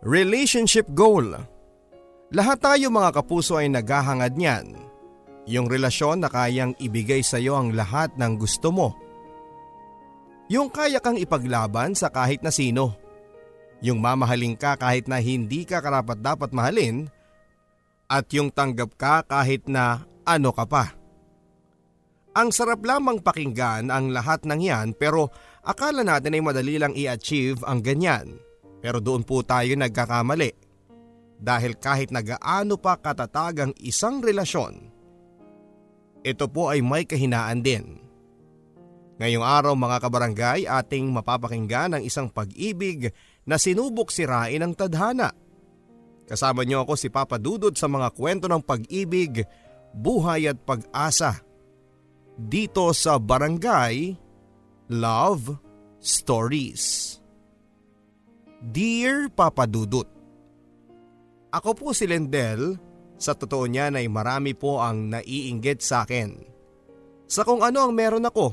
Relationship goal. Lahat tayo mga kapuso ay naghahangad niyan. Yung relasyon na kayang ibigay sa iyo ang lahat ng gusto mo. Yung kaya kang ipaglaban sa kahit na sino. Yung mamahalin ka kahit na hindi ka karapat dapat mahalin. At yung tanggap ka kahit na ano ka pa. Ang sarap lamang pakinggan ang lahat ng yan pero akala natin ay madali lang i-achieve ang ganyan. Pero doon po tayo nagkakamali. Dahil kahit nagaano pa katatag ang isang relasyon, ito po ay may kahinaan din. Ngayong araw mga kabarangay ating mapapakinggan ang isang pag-ibig na sinubok sirain ng tadhana. Kasama niyo ako si Papa Dudod sa mga kwento ng pag-ibig, buhay at pag-asa. Dito sa Barangay Love Stories. Dear Papa Dudut, Ako po si Lendel, sa totoo niyan ay marami po ang naiinggit sa akin. Sa kung ano ang meron ako.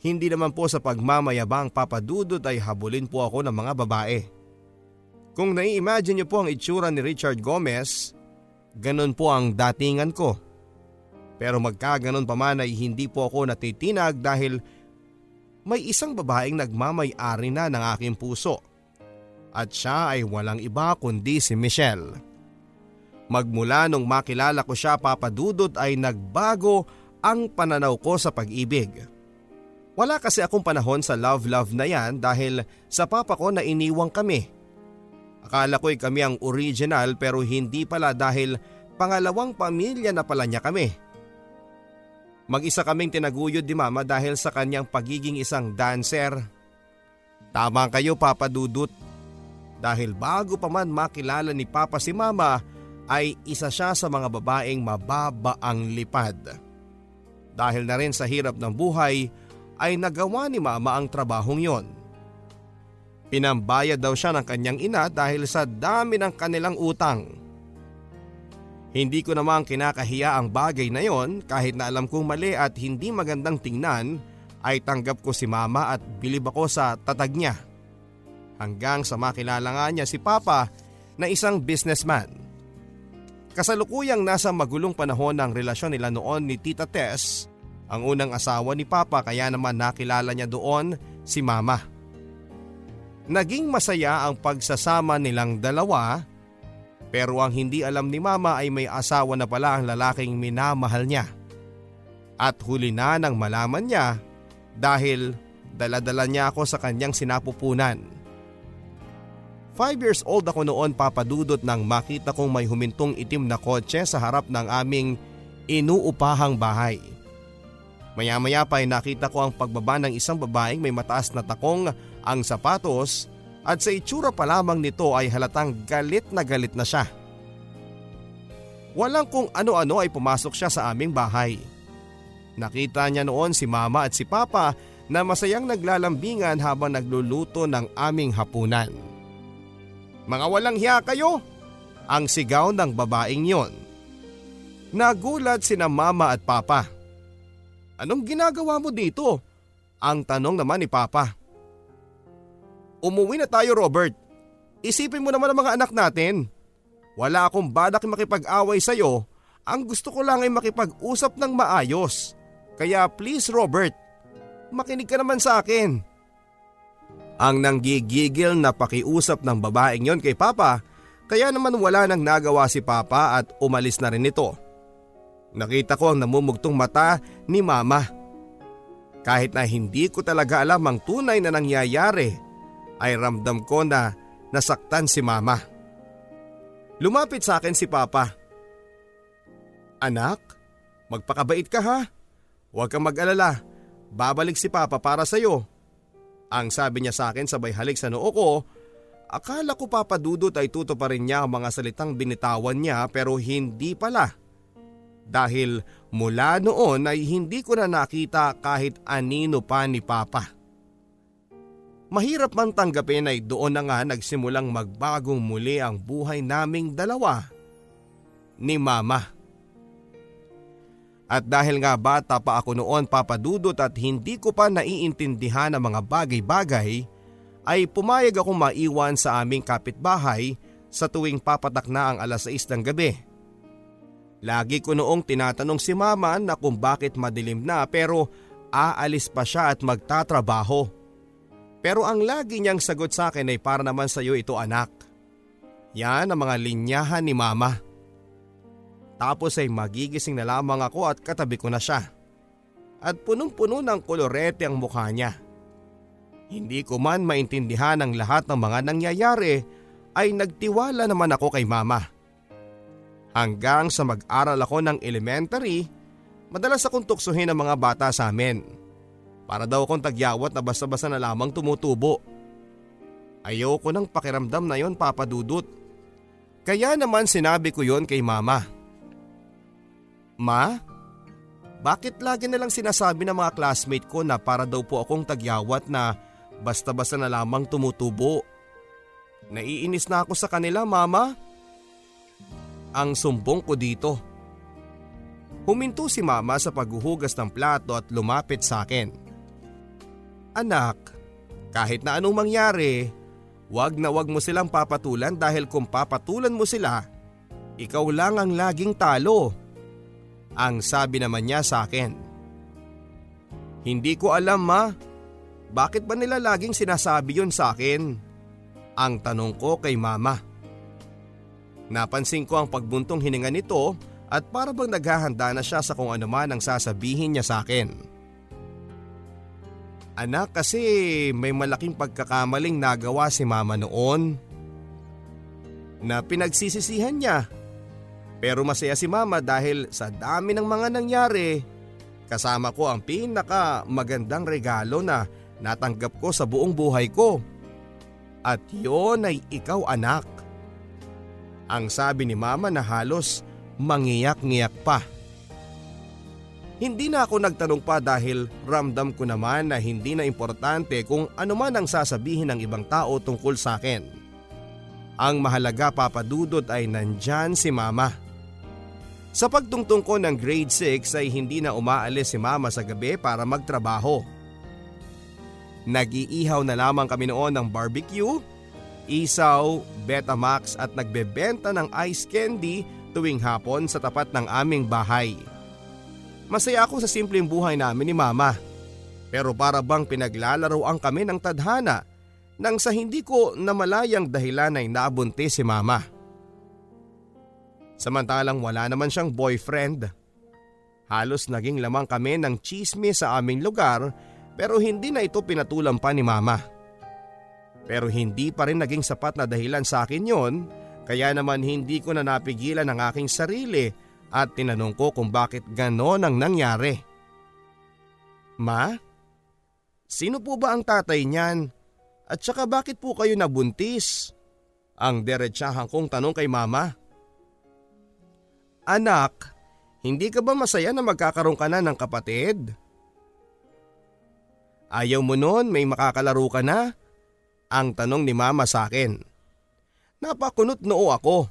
Hindi naman po sa pagmamayabang Papa Dudut ay habulin po ako ng mga babae. Kung nai-imagine niyo po ang itsura ni Richard Gomez, ganun po ang datingan ko. Pero magkaganon pa man ay hindi po ako natitinag dahil may isang babaeng nagmamay-ari na ng aking puso at siya ay walang iba kundi si Michelle. Magmula nung makilala ko siya papadudot ay nagbago ang pananaw ko sa pag-ibig. Wala kasi akong panahon sa love-love na yan dahil sa papa ko na iniwang kami. Akala ko'y kami ang original pero hindi pala dahil pangalawang pamilya na pala niya kami. Mag-isa kaming tinaguyod ni mama dahil sa kanyang pagiging isang dancer. Tama kayo Papa Dudut dahil bago pa man makilala ni Papa si Mama ay isa siya sa mga babaeng mababa ang lipad. Dahil na rin sa hirap ng buhay ay nagawa ni Mama ang trabahong yon. Pinambayad daw siya ng kanyang ina dahil sa dami ng kanilang utang. Hindi ko namang kinakahiya ang bagay na yon kahit na alam kong mali at hindi magandang tingnan ay tanggap ko si mama at bilib ako sa tatag niya hanggang sa makilala nga niya si Papa na isang businessman. Kasalukuyang nasa magulong panahon ng relasyon nila noon ni Tita Tess, ang unang asawa ni Papa kaya naman nakilala niya doon si Mama. Naging masaya ang pagsasama nilang dalawa pero ang hindi alam ni Mama ay may asawa na pala ang lalaking minamahal niya. At huli na nang malaman niya dahil daladala niya ako sa kanyang sinapupunan. Five years old ako noon papadudot nang makita kong may humintong itim na kotse sa harap ng aming inuupahang bahay. Maya-maya pa ay nakita ko ang pagbaba ng isang babaeng may mataas na takong ang sapatos at sa itsura pa lamang nito ay halatang galit na galit na siya. Walang kung ano-ano ay pumasok siya sa aming bahay. Nakita niya noon si mama at si papa na masayang naglalambingan habang nagluluto ng aming hapunan. Mga walang hiya kayo! Ang sigaw ng babaeng yon. Nagulat sina mama at papa. Anong ginagawa mo dito? Ang tanong naman ni papa. Umuwi na tayo Robert. Isipin mo naman ang mga anak natin. Wala akong balak makipag-away sa'yo. Ang gusto ko lang ay makipag-usap ng maayos. Kaya please Robert, makinig ka naman sa akin. Ang nanggigigil na pakiusap ng babaeng yon kay Papa kaya naman wala nang nagawa si Papa at umalis na rin ito. Nakita ko ang namumugtong mata ni Mama. Kahit na hindi ko talaga alam ang tunay na nangyayari ay ramdam ko na nasaktan si Mama. Lumapit sa akin si Papa. Anak, magpakabait ka ha. Huwag kang mag-alala. Babalik si Papa para sa iyo. Ang sabi niya sa akin sabay halik sa noo ko, akala ko papadudot ay tuto pa rin niya ang mga salitang binitawan niya pero hindi pala. Dahil mula noon ay hindi ko na nakita kahit anino pa ni Papa. Mahirap man tanggapin ay doon na nga nagsimulang magbagong muli ang buhay naming dalawa ni Mama. At dahil nga bata pa ako noon papadudot at hindi ko pa naiintindihan ang mga bagay-bagay, ay pumayag akong maiwan sa aming kapitbahay sa tuwing papatak na ang alas 6 ng gabi. Lagi ko noong tinatanong si mama na kung bakit madilim na pero aalis pa siya at magtatrabaho. Pero ang lagi niyang sagot sa akin ay para naman sa iyo ito anak. Yan ang mga linyahan ni mama. Tapos ay magigising na lamang ako at katabi ko na siya. At punong-puno ng kolorete ang mukha niya. Hindi ko man maintindihan ang lahat ng mga nangyayari ay nagtiwala naman ako kay mama. Hanggang sa mag-aral ako ng elementary, madalas akong tuksuhin ang mga bata sa amin. Para daw akong tagyawat na basta-basta na lamang tumutubo. Ayoko ng pakiramdam na yon papadudot. Kaya naman sinabi ko yon kay mama. Ma, bakit lagi na lang sinasabi ng mga classmate ko na para daw po akong tagyawat na basta-basta na lamang tumutubo? Naiinis na ako sa kanila mama. Ang sumbong ko dito. Huminto si mama sa paghuhugas ng plato at lumapit sa akin. Anak, kahit na anong mangyari, Huwag na wag mo silang papatulan dahil kung papatulan mo sila, ikaw lang ang laging talo. Ang sabi naman niya sa akin. Hindi ko alam ma, bakit ba nila laging sinasabi yon sa akin? Ang tanong ko kay mama. Napansin ko ang pagbuntong hininga nito at para bang naghahanda na siya sa kung ano man ang sasabihin niya sa akin. Anak kasi may malaking pagkakamaling nagawa si mama noon. Na pinagsisisihan niya. Pero masaya si mama dahil sa dami ng mga nangyari. Kasama ko ang pinaka magandang regalo na natanggap ko sa buong buhay ko. At yon ay ikaw anak. Ang sabi ni mama na halos mangiyak-ngiyak pa. Hindi na ako nagtanong pa dahil ramdam ko naman na hindi na importante kung ano man ang sasabihin ng ibang tao tungkol sa akin. Ang mahalaga papadudot ay nandyan si mama. Sa pagtungtong ko ng grade 6 ay hindi na umaalis si mama sa gabi para magtrabaho. Nag-iihaw na lamang kami noon ng barbecue, isaw, Betamax at nagbebenta ng ice candy tuwing hapon sa tapat ng aming bahay. Masaya ako sa simpleng buhay namin ni mama. Pero para bang pinaglalaroan kami ng tadhana nang sa hindi ko namalayang dahilan ay nabuntis si mama. Samantalang wala naman siyang boyfriend. Halos naging lamang kami ng chisme sa aming lugar pero hindi na ito pinatulang pa ni mama. Pero hindi pa rin naging sapat na dahilan sa akin yon kaya naman hindi ko na napigilan ang aking sarili at tinanong ko kung bakit ganon ang nangyari. Ma? Sino po ba ang tatay niyan? At saka bakit po kayo nabuntis? Ang derechahan kong tanong kay mama. Anak, hindi ka ba masaya na magkakaroon ka na ng kapatid? Ayaw mo noon may makakalaro ka na? Ang tanong ni mama sa akin. Napakunot noo ako.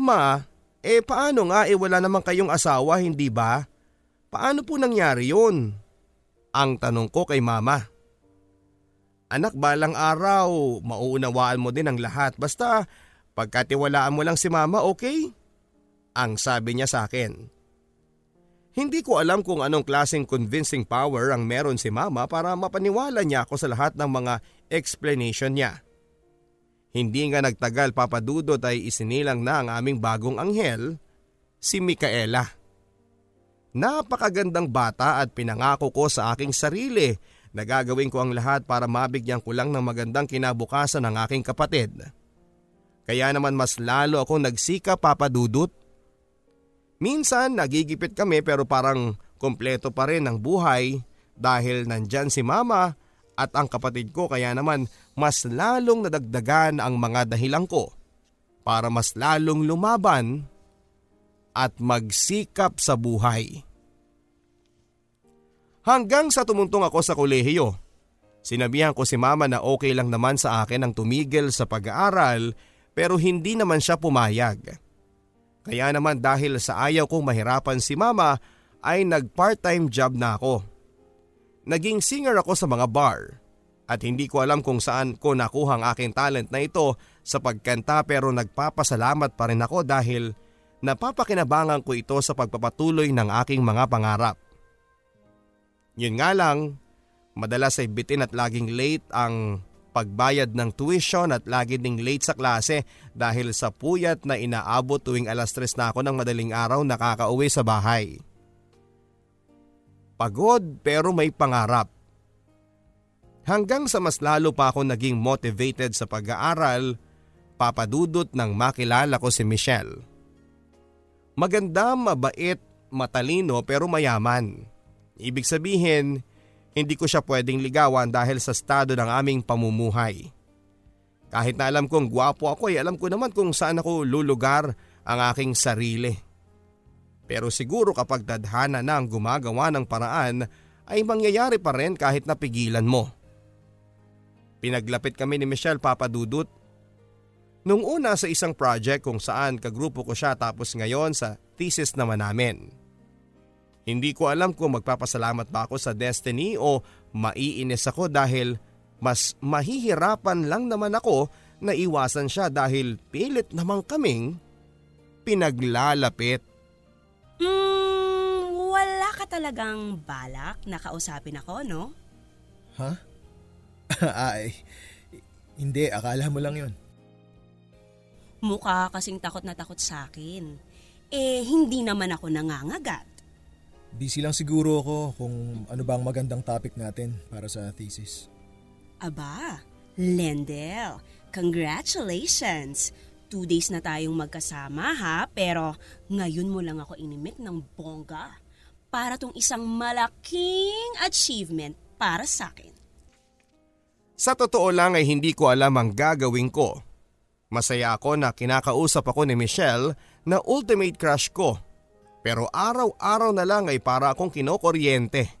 Ma, eh paano nga eh wala naman kayong asawa hindi ba? Paano po nangyari yun? Ang tanong ko kay mama. Anak balang araw, mauunawaan mo din ang lahat basta pagkatiwalaan mo lang si mama okay? Ang sabi niya sa akin. Hindi ko alam kung anong klaseng convincing power ang meron si mama para mapaniwala niya ako sa lahat ng mga explanation niya. Hindi nga nagtagal papadudot ay isinilang na ang aming bagong anghel, si Mikaela. Napakagandang bata at pinangako ko sa aking sarili na gagawin ko ang lahat para mabigyan ko lang ng magandang kinabukasan ng aking kapatid. Kaya naman mas lalo akong nagsika papadudot. Minsan nagigipit kami pero parang kompleto pa rin ang buhay dahil nandyan si mama at ang kapatid ko kaya naman mas lalong nadagdagan ang mga dahilan ko para mas lalong lumaban at magsikap sa buhay. Hanggang sa tumuntong ako sa kolehiyo, sinabihan ko si mama na okay lang naman sa akin ang tumigil sa pag-aaral pero hindi naman siya pumayag. Kaya naman dahil sa ayaw kong mahirapan si mama ay nag part-time job na ako. Naging singer ako sa mga bar At hindi ko alam kung saan ko nakuha ang aking talent na ito sa pagkanta pero nagpapasalamat pa rin ako dahil napapakinabangan ko ito sa pagpapatuloy ng aking mga pangarap. Yun nga lang, madalas ay bitin at laging late ang pagbayad ng tuition at lagi ding late sa klase dahil sa puyat na inaabot tuwing alas tres na ako ng madaling araw nakakauwi sa bahay. Pagod pero may pangarap. Hanggang sa mas lalo pa ako naging motivated sa pag-aaral, papadudot nang makilala ko si Michelle. Maganda, mabait, matalino pero mayaman. Ibig sabihin, hindi ko siya pwedeng ligawan dahil sa estado ng aming pamumuhay. Kahit na alam kong gwapo ako ay alam ko naman kung saan ako lulugar ang aking sarili. Pero siguro kapag tadhana na ang gumagawa ng paraan ay mangyayari pa rin kahit napigilan mo. Pinaglapit kami ni Michelle Papadudut. Nung una sa isang project kung saan kagrupo ko siya tapos ngayon sa thesis naman namin. Hindi ko alam kung magpapasalamat ba ako sa destiny o maiinis ako dahil mas mahihirapan lang naman ako na iwasan siya dahil pilit naman kaming pinaglalapit. Hmm, wala ka talagang balak na kausapin ako, no? Ha? Huh? Ay, hindi, akala mo lang yun. Mukha kasing takot na takot sa akin. Eh, hindi naman ako nangangagat. Busy lang siguro ako kung ano ba ang magandang topic natin para sa thesis. Aba, Lendel, congratulations! Two days na tayong magkasama ha, pero ngayon mo lang ako inimit ng bongga para tong isang malaking achievement para sa akin. Sa totoo lang ay hindi ko alam ang gagawin ko. Masaya ako na kinakausap ako ni Michelle na ultimate crush ko. Pero araw-araw na lang ay para akong kinokuryente.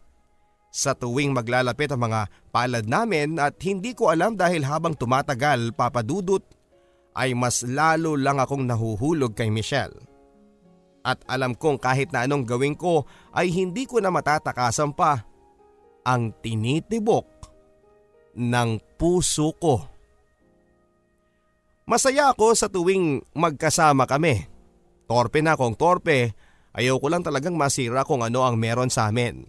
Sa tuwing maglalapit ang mga palad namin at hindi ko alam dahil habang tumatagal papadudot ay mas lalo lang akong nahuhulog kay Michelle. At alam kong kahit na anong gawin ko ay hindi ko na matatakasan pa ang tinitibok ng puso ko. Masaya ako sa tuwing magkasama kami. Torpe na akong torpe, ayaw ko lang talagang masira kung ano ang meron sa amin.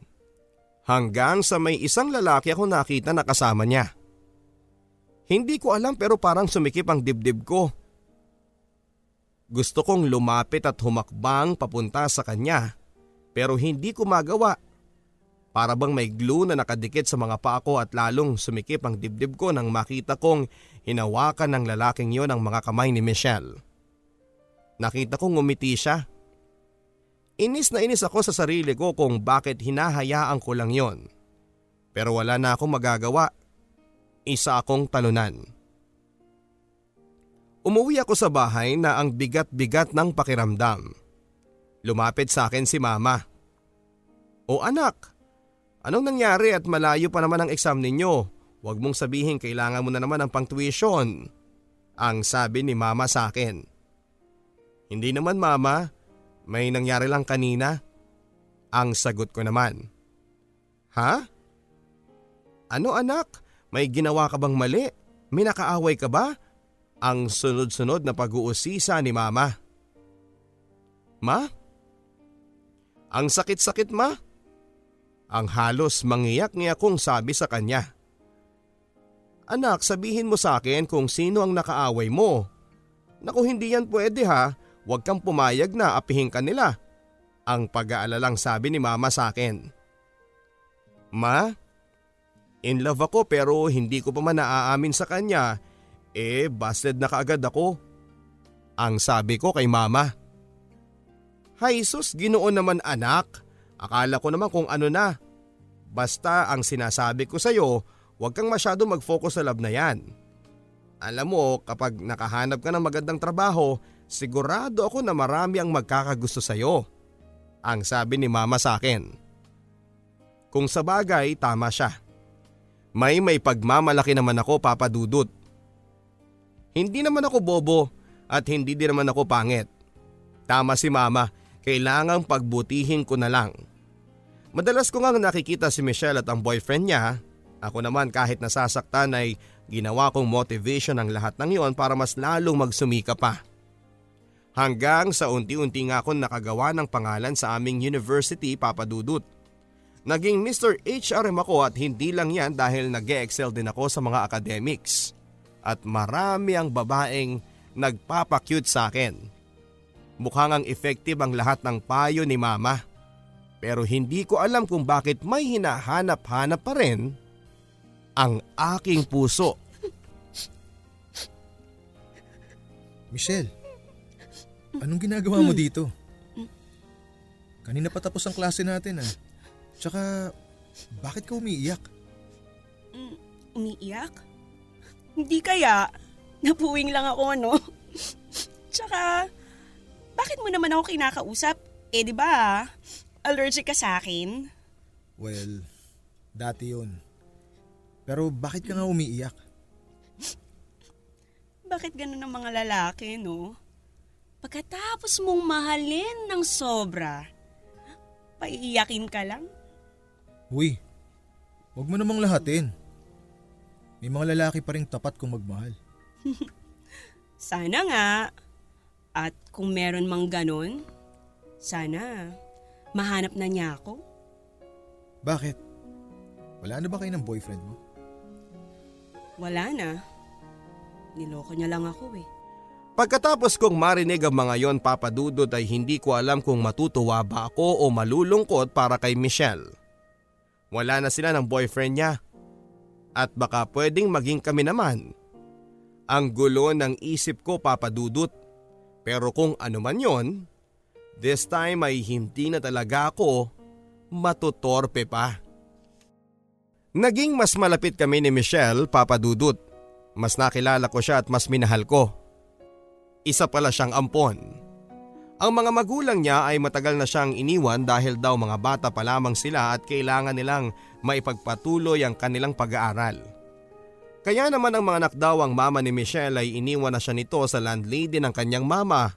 Hanggang sa may isang lalaki ako nakita na kasama niya. Hindi ko alam pero parang sumikip ang dibdib ko. Gusto kong lumapit at humakbang papunta sa kanya pero hindi ko magawa para bang may glue na nakadikit sa mga paa ko at lalong sumikip ang dibdib ko nang makita kong hinawakan ng lalaking yon ang mga kamay ni Michelle. Nakita kong ngumiti siya. Inis na inis ako sa sarili ko kung bakit hinahayaan ko lang yon. Pero wala na akong magagawa. Isa akong talunan. Umuwi ako sa bahay na ang bigat-bigat ng pakiramdam. Lumapit sa akin si mama. O anak, Anong nangyari at malayo pa naman ang exam ninyo? Huwag mong sabihin kailangan mo na naman ang pang-tuition. Ang sabi ni mama sa akin. Hindi naman mama, may nangyari lang kanina. Ang sagot ko naman. Ha? Ano anak? May ginawa ka bang mali? May nakaaway ka ba? Ang sunod-sunod na pag-uusisa ni mama. Ma? Ang sakit-sakit ma? Ang halos mangiyak niya kung sabi sa kanya. Anak, sabihin mo sa akin kung sino ang nakaaway mo. Naku hindi yan pwede ha, huwag kang pumayag na apihin ka nila. Ang pag-aalalang sabi ni mama sa akin. Ma, in love ako pero hindi ko pa man naaamin sa kanya. Eh, busted na kaagad ako. Ang sabi ko kay mama. Hay sus, ginoon naman anak. Akala ko naman kung ano na. Basta ang sinasabi ko sa'yo, huwag kang masyado mag-focus sa love na yan. Alam mo, kapag nakahanap ka ng magandang trabaho, sigurado ako na marami ang magkakagusto sa'yo. Ang sabi ni mama sa akin. Kung sa bagay, tama siya. May may pagmamalaki naman ako papadudot. Hindi naman ako bobo at hindi din naman ako pangit. Tama si mama, kailangang pagbutihin ko na lang. Madalas ko nga nakikita si Michelle at ang boyfriend niya Ako naman kahit nasasaktan ay ginawa kong motivation ang lahat ng iyon para mas lalong magsumika pa. Hanggang sa unti-unti nga akong nakagawa ng pangalan sa aming university papadudot. Naging Mr. HRM ako at hindi lang yan dahil nag excel din ako sa mga academics. At marami ang babaeng nagpapakyut sa akin. Mukhang ang effective ang lahat ng payo ni mama. Pero hindi ko alam kung bakit may hinahanap-hanap pa rin ang aking puso. Michelle, anong ginagawa mo dito? Kanina pa tapos ang klase natin ah. Tsaka, bakit ka umiiyak? Umiiyak? Hindi kaya. Napuwing lang ako, no? Tsaka, bakit mo naman ako kinakausap? Eh, di ba? Allergic ka sa akin? Well, dati yun. Pero bakit ka nga umiiyak? Bakit ganun ang mga lalaki, no? Pagkatapos mong mahalin ng sobra, paiiyakin ka lang? Uy, huwag mo namang lahatin. May mga lalaki pa rin tapat kung magmahal. Sana nga. At kung meron mang ganon, sana mahanap na niya ako. Bakit? Wala na ba kayo ng boyfriend mo? Wala na. Niloko niya lang ako eh. Pagkatapos kong marinig ang mga yon papadudod ay hindi ko alam kung matutuwa ba ako o malulungkot para kay Michelle. Wala na sila ng boyfriend niya. At baka pwedeng maging kami naman. Ang gulo ng isip ko papadudot. Pero kung ano man yon, this time ay hindi na talaga ako matutorpe pa. Naging mas malapit kami ni Michelle papadudot. Mas nakilala ko siya at mas minahal ko. Isa pala siyang ampon. Ang mga magulang niya ay matagal na siyang iniwan dahil daw mga bata pa lamang sila at kailangan nilang maipagpatuloy ang kanilang pag-aaral. Kaya naman ang mga anak daw ang mama ni Michelle ay iniwan na siya nito sa landlady ng kanyang mama.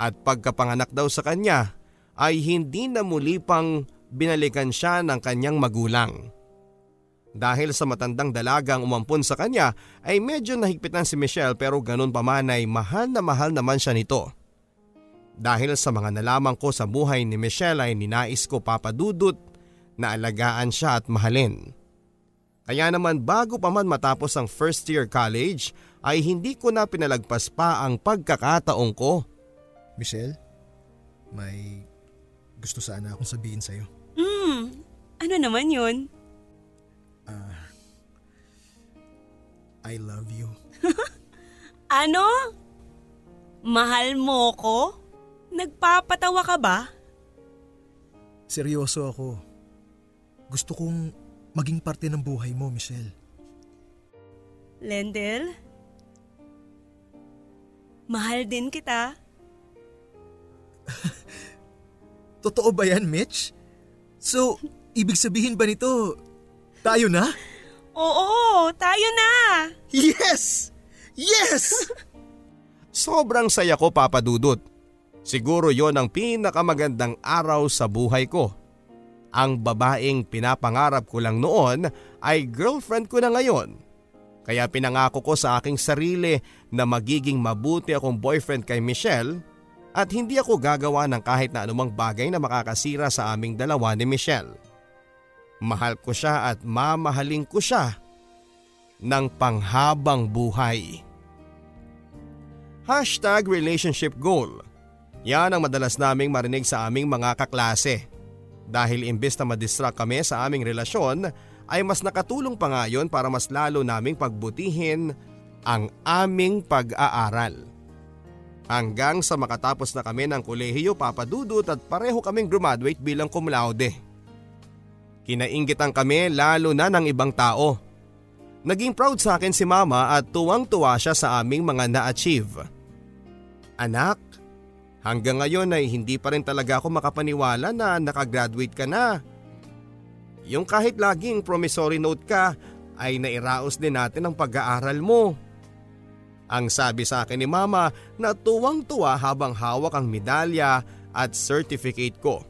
At pagkapanganak daw sa kanya ay hindi na muli pang binalikan siya ng kanyang magulang. Dahil sa matandang dalagang umampun sa kanya ay medyo nahigpitan si Michelle pero ganun pa man ay mahal na mahal naman siya nito. Dahil sa mga nalaman ko sa buhay ni Michelle ay ninais ko papadudot na alagaan siya at mahalin. Kaya naman bago pa man matapos ang first year college ay hindi ko na pinalagpas pa ang pagkakataong ko. Michelle, may gusto sana akong sabihin sa'yo. Hmm, ano naman yun? I love you. ano? Mahal mo ko? Nagpapatawa ka ba? Seryoso ako. Gusto kong maging parte ng buhay mo, Michelle. Lendel? Mahal din kita. Totoo ba yan, Mitch? So, ibig sabihin ba nito, tayo na? Oo, tayo na! Yes! Yes! Sobrang saya ko papadudot. Siguro yon ang pinakamagandang araw sa buhay ko. Ang babaeng pinapangarap ko lang noon ay girlfriend ko na ngayon. Kaya pinangako ko sa aking sarili na magiging mabuti akong boyfriend kay Michelle at hindi ako gagawa ng kahit na anumang bagay na makakasira sa aming dalawa ni Michelle. Mahal ko siya at mamahalin ko siya ng panghabang buhay. Hashtag relationship goal – yan ang madalas naming marinig sa aming mga kaklase. Dahil imbes na madistract kami sa aming relasyon ay mas nakatulong pa nga yun para mas lalo naming pagbutihin ang aming pag-aaral. Hanggang sa makatapos na kami ng kolehiyo papadudot at pareho kaming graduate bilang cum laude. Kinaingitan kami lalo na ng ibang tao. Naging proud sa akin si mama at tuwang-tuwa siya sa aming mga na-achieve. Anak, Hanggang ngayon ay hindi pa rin talaga ako makapaniwala na nakagraduate ka na. Yung kahit laging promissory note ka ay nairaos din natin ang pag-aaral mo. Ang sabi sa akin ni mama na tuwang-tuwa habang hawak ang medalya at certificate ko.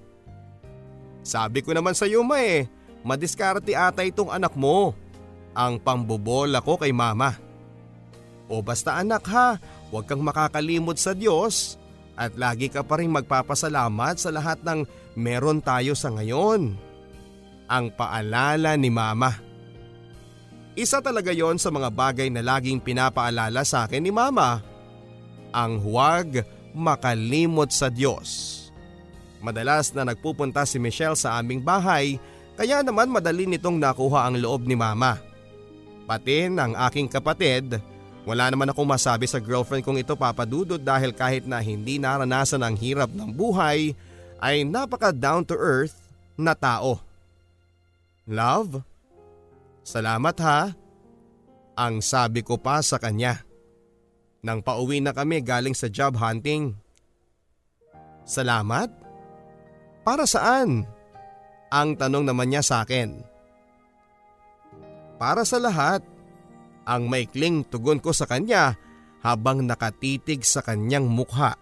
Sabi ko naman sa iyo ma eh, Madiskarte ata itong anak mo. Ang pambobola ko kay mama. O basta anak ha, huwag kang makakalimot sa Diyos at lagi ka pa rin magpapasalamat sa lahat ng meron tayo sa ngayon. Ang paalala ni mama. Isa talaga yon sa mga bagay na laging pinapaalala sa akin ni mama. Ang huwag makalimot sa Diyos. Madalas na nagpupunta si Michelle sa aming bahay kaya naman madali nitong nakuha ang loob ni mama. Pati ng aking kapatid, wala naman akong masabi sa girlfriend kong ito papadudod dahil kahit na hindi naranasan ang hirap ng buhay ay napaka down to earth na tao. Love? Salamat ha. Ang sabi ko pa sa kanya. Nang pauwi na kami galing sa job hunting. Salamat? Para saan? Ang tanong naman niya sa akin. Para sa lahat. Ang maikling tugon ko sa kanya habang nakatitig sa kanyang mukha.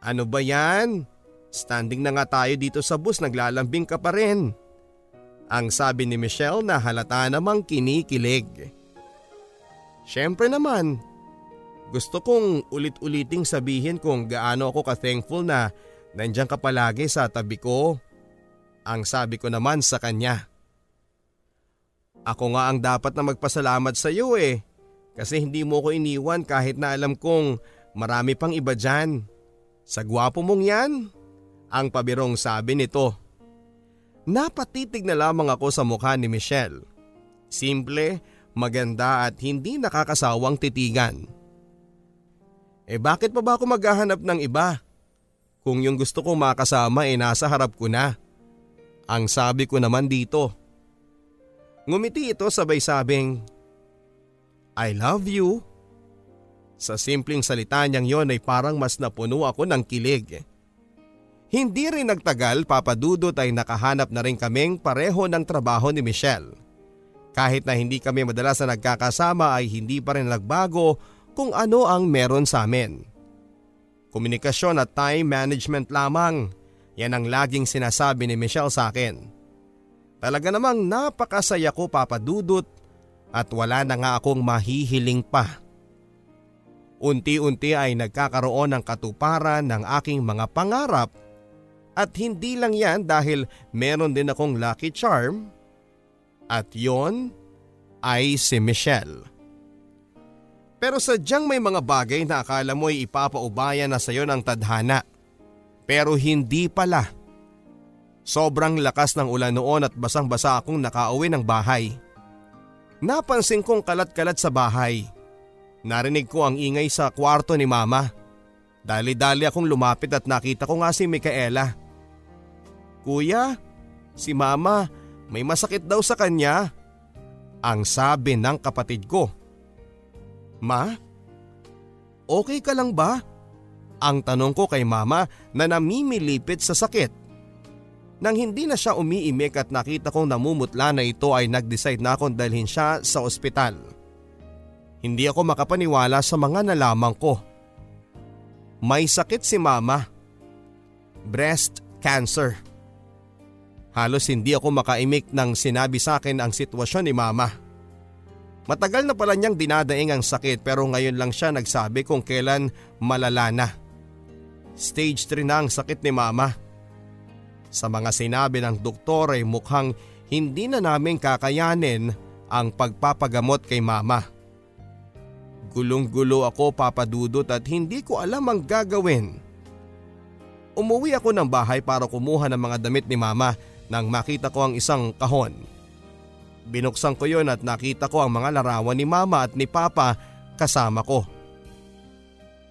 Ano ba yan? Standing na nga tayo dito sa bus naglalambing ka pa rin. Ang sabi ni Michelle na halata namang kinikilig. Siyempre naman, gusto kong ulit-uliting sabihin kung gaano ako ka-thankful na Nandiyan ka palagi sa tabi ko. Ang sabi ko naman sa kanya. Ako nga ang dapat na magpasalamat sa iyo eh. Kasi hindi mo ko iniwan kahit na alam kong marami pang iba dyan. Sa gwapo mong yan? Ang pabirong sabi nito. Napatitig na lamang ako sa mukha ni Michelle. Simple, maganda at hindi nakakasawang titigan. Eh bakit pa ba ako maghahanap ng iba? Kung yung gusto kong makasama ay eh, nasa harap ko na. Ang sabi ko naman dito. Ngumiti ito sabay sabing, I love you. Sa simpleng salita niyang yon ay parang mas napuno ako ng kilig. Hindi rin nagtagal papadudot ay nakahanap na rin kaming pareho ng trabaho ni Michelle. Kahit na hindi kami madalas na nagkakasama ay hindi pa rin nagbago kung ano ang meron sa amin. Komunikasyon at time management lamang. Yan ang laging sinasabi ni Michelle sa akin. Talaga namang napakasaya ko papadudot at wala na nga akong mahihiling pa. Unti-unti ay nagkakaroon ng katuparan ng aking mga pangarap at hindi lang yan dahil meron din akong lucky charm at yon ay si Michelle. Pero sadyang may mga bagay na akala mo ay ipapaubaya na sayo ng tadhana. Pero hindi pala. Sobrang lakas ng ulan noon at basang-basa akong nakauwi ng bahay. Napansin kong kalat-kalat sa bahay. Narinig ko ang ingay sa kwarto ni mama. Dali-dali akong lumapit at nakita ko nga si Micaela. Kuya, si mama may masakit daw sa kanya. Ang sabi ng kapatid ko. Ma? Okay ka lang ba? Ang tanong ko kay mama na namimilipit sa sakit. Nang hindi na siya umiimik at nakita kong namumutla na ito ay nag-decide na akong dalhin siya sa ospital. Hindi ako makapaniwala sa mga nalaman ko. May sakit si mama. Breast cancer. Halos hindi ako makaimik nang sinabi sa akin ang sitwasyon ni mama. Matagal na pala niyang dinadaing ang sakit pero ngayon lang siya nagsabi kung kailan malala na. Stage 3 na ang sakit ni mama. Sa mga sinabi ng doktor ay mukhang hindi na namin kakayanin ang pagpapagamot kay mama. Gulong-gulo ako papadudot at hindi ko alam ang gagawin. Umuwi ako ng bahay para kumuha ng mga damit ni mama nang makita ko ang isang kahon. Binuksan ko yon at nakita ko ang mga larawan ni mama at ni papa kasama ko.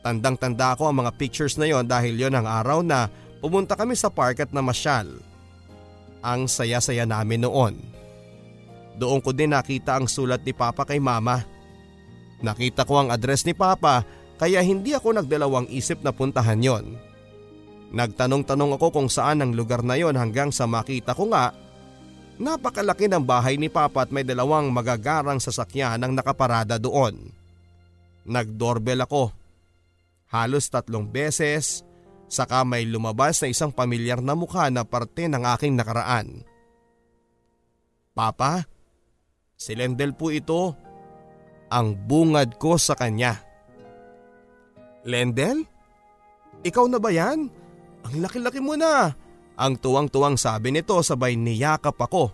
Tandang tanda ko ang mga pictures na yon dahil yon ang araw na pumunta kami sa park at namasyal. Ang saya-saya namin noon. Doon ko din nakita ang sulat ni papa kay mama. Nakita ko ang address ni papa kaya hindi ako nagdalawang isip na puntahan yon. Nagtanong-tanong ako kung saan ang lugar na yon hanggang sa makita ko nga Napakalaki ng bahay ni Papa at may dalawang magagarang sasakyan ang nakaparada doon. Nagdoorbell ako. Halos tatlong beses, saka may lumabas na isang pamilyar na mukha na parte ng aking nakaraan. Papa, si Lendel po ito. Ang bungad ko sa kanya. Lendel? Ikaw na ba yan? Ang laki-laki mo na. Ang tuwang-tuwang sabi nito sabay niyakap ako.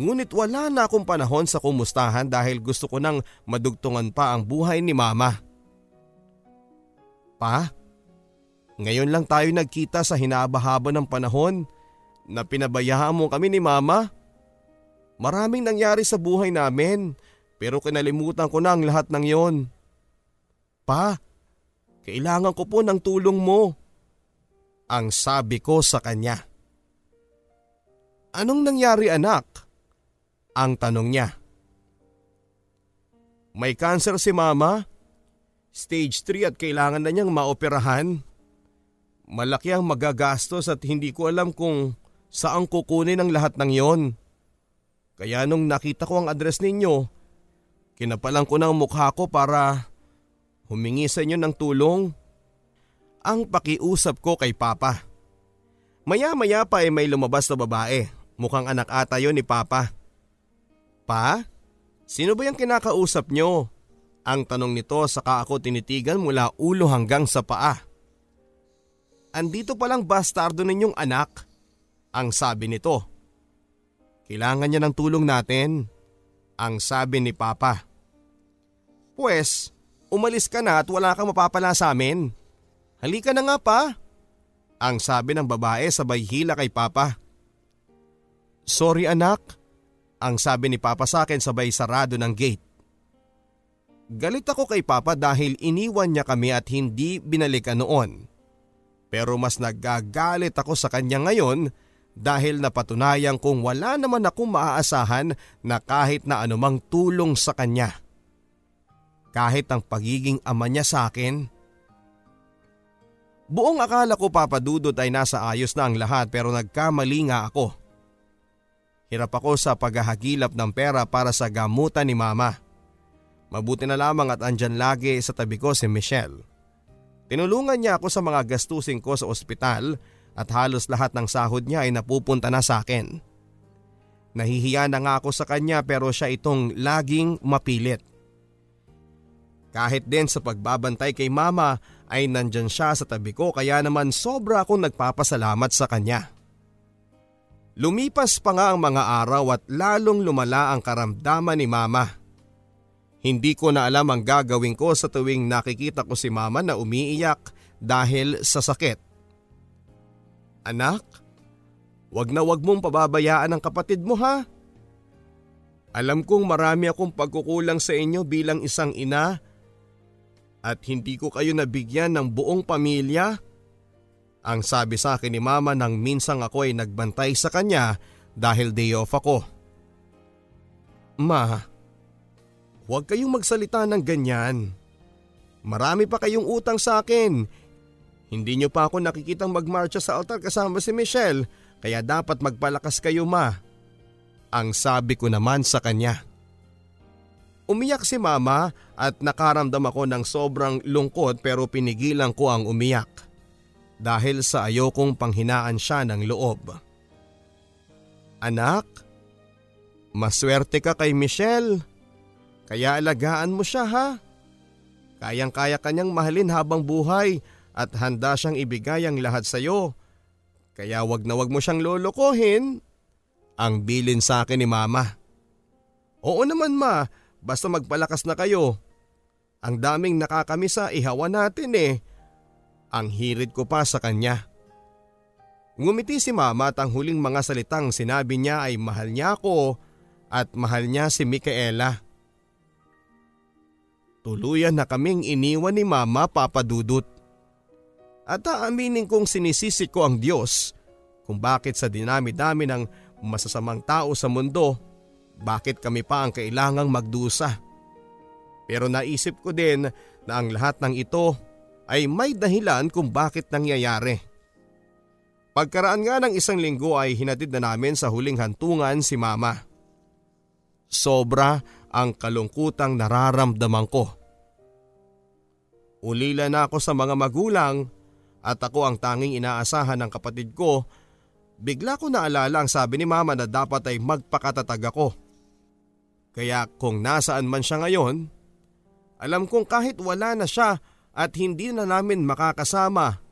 Ngunit wala na akong panahon sa kumustahan dahil gusto ko nang madugtungan pa ang buhay ni mama. Pa, ngayon lang tayo nagkita sa hinabahaba ng panahon na pinabayaan mo kami ni mama. Maraming nangyari sa buhay namin pero kinalimutan ko na ang lahat ng yon. Pa, kailangan ko po ng tulong mo. Ang sabi ko sa kanya. Anong nangyari anak? Ang tanong niya. May cancer si mama? Stage 3 at kailangan na niyang maoperahan. Malaki ang magagastos at hindi ko alam kung saan kukunin ang lahat ng yon. Kaya nung nakita ko ang address ninyo, kinapalan ko ng mukha ko para humingi sa inyo ng tulong. Ang pakiusap ko kay Papa. Maya-maya pa ay may lumabas na babae. Mukhang anak ata yon ni Papa. Pa? Sino ba yung kinakausap nyo? Ang tanong nito saka ako tinitigan mula ulo hanggang sa paa. Andito palang bastardo ninyong anak, ang sabi nito. Kailangan niya ng tulong natin, ang sabi ni Papa. Pwes, umalis ka na at wala kang mapapala sa amin. Halika na nga pa, ang sabi ng babae sabay hila kay Papa. Sorry anak, ang sabi ni Papa sa akin sabay sarado ng gate. Galit ako kay Papa dahil iniwan niya kami at hindi binalikan noon. Pero mas nagagalit ako sa kanya ngayon dahil napatunayan kong wala naman akong maaasahan na kahit na anumang tulong sa kanya. Kahit ang pagiging ama niya sa akin. Buong akala ko papadudot ay nasa ayos na ang lahat pero nagkamali nga ako. Hirap ako sa paghahagilap ng pera para sa gamutan ni mama. Mabuti na lamang at andyan lagi sa tabi ko si Michelle. Tinulungan niya ako sa mga gastusin ko sa ospital at halos lahat ng sahod niya ay napupunta na sa akin. Nahihiya na nga ako sa kanya pero siya itong laging mapilit. Kahit din sa pagbabantay kay mama ay nandyan siya sa tabi ko kaya naman sobra akong nagpapasalamat sa kanya. Lumipas pa nga ang mga araw at lalong lumala ang karamdaman ni mama. Hindi ko na alam ang gagawin ko sa tuwing nakikita ko si mama na umiiyak dahil sa sakit. Anak, wag na wag mong pababayaan ang kapatid mo ha. Alam kong marami akong pagkukulang sa inyo bilang isang ina at hindi ko kayo nabigyan ng buong pamilya. Ang sabi sa akin ni mama nang minsang ako ay nagbantay sa kanya dahil day off ako. Ma, Huwag kayong magsalita ng ganyan. Marami pa kayong utang sa akin. Hindi niyo pa ako nakikitang magmarcha sa altar kasama si Michelle kaya dapat magpalakas kayo ma. Ang sabi ko naman sa kanya. Umiyak si mama at nakaramdam ako ng sobrang lungkot pero pinigilan ko ang umiyak. Dahil sa ayokong panghinaan siya ng loob. Anak, maswerte ka kay Michelle. Kaya alagaan mo siya ha. Kayang-kaya kanyang mahalin habang buhay at handa siyang ibigay ang lahat sa iyo. Kaya wag na wag mo siyang lolokohin. Ang bilin sa akin ni mama. Oo naman ma, basta magpalakas na kayo. Ang daming nakakamisa ihawa natin eh. Ang hirit ko pa sa kanya. Ngumiti si mama at ang huling mga salitang sinabi niya ay mahal niya ako at mahal niya si Micaela. Tuluyan na kaming iniwan ni mama papadudot. At aaminin kong sinisisi ko ang Diyos kung bakit sa dinami-dami ng masasamang tao sa mundo, bakit kami pa ang kailangang magdusa. Pero naisip ko din na ang lahat ng ito ay may dahilan kung bakit nangyayari. Pagkaraan nga ng isang linggo ay hinatid na namin sa huling hantungan si mama. Sobra ang kalungkutang nararamdaman ko. Ulila na ako sa mga magulang at ako ang tanging inaasahan ng kapatid ko Bigla ko naalala ang sabi ni mama na dapat ay magpakatatag ako. Kaya kung nasaan man siya ngayon, alam kong kahit wala na siya at hindi na namin makakasama,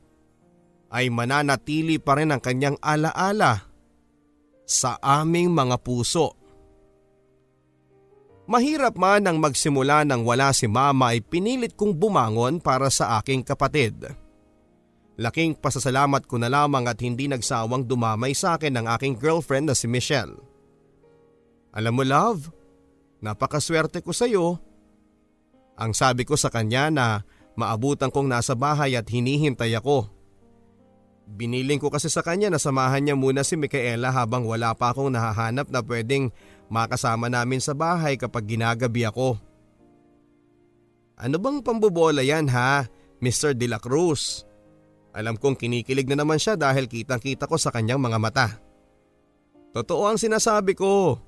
ay mananatili pa rin ang kanyang alaala sa aming mga puso. Mahirap man ang magsimula nang wala si mama ay pinilit kong bumangon para sa aking kapatid. Laking pasasalamat ko na lamang at hindi nagsawang dumamay sa akin ng aking girlfriend na si Michelle. Alam mo love, napakaswerte ko sa iyo. Ang sabi ko sa kanya na maabutan kong nasa bahay at hinihintay ako. Biniling ko kasi sa kanya na samahan niya muna si Micaela habang wala pa akong nahahanap na pwedeng makasama namin sa bahay kapag ginagabi ako. Ano bang pambobola yan ha, Mr. De La Cruz? Alam kong kinikilig na naman siya dahil kitang kita ko sa kanyang mga mata. Totoo ang sinasabi ko.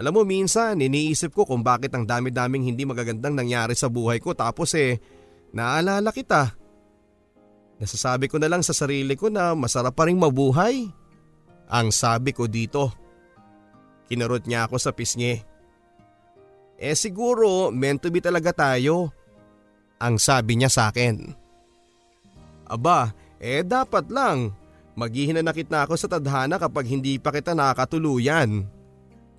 Alam mo minsan iniisip ko kung bakit ang dami-daming hindi magagandang nangyari sa buhay ko tapos eh naalala kita. Nasasabi ko na lang sa sarili ko na masarap pa rin mabuhay. Ang sabi ko dito. Kinurot niya ako sa pisngi. Eh siguro meant to be talaga tayo. Ang sabi niya sa akin. Aba, eh dapat lang. Maghihinanakit na ako sa tadhana kapag hindi pa kita nakatuluyan.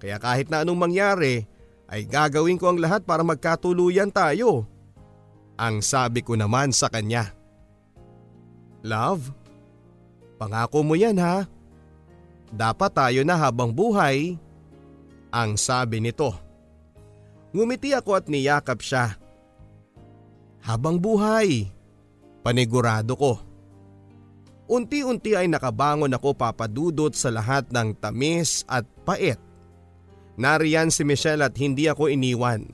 Kaya kahit na anong mangyari, ay gagawin ko ang lahat para magkatuluyan tayo. Ang sabi ko naman sa kanya. Love, pangako mo yan ha. Dapat tayo na habang buhay. Ang sabi nito. Ngumiti ako at niyakap siya. Habang buhay. Panigurado ko. Unti-unti ay nakabangon ako papadudot sa lahat ng tamis at pait. Nariyan si Michelle at hindi ako iniwan.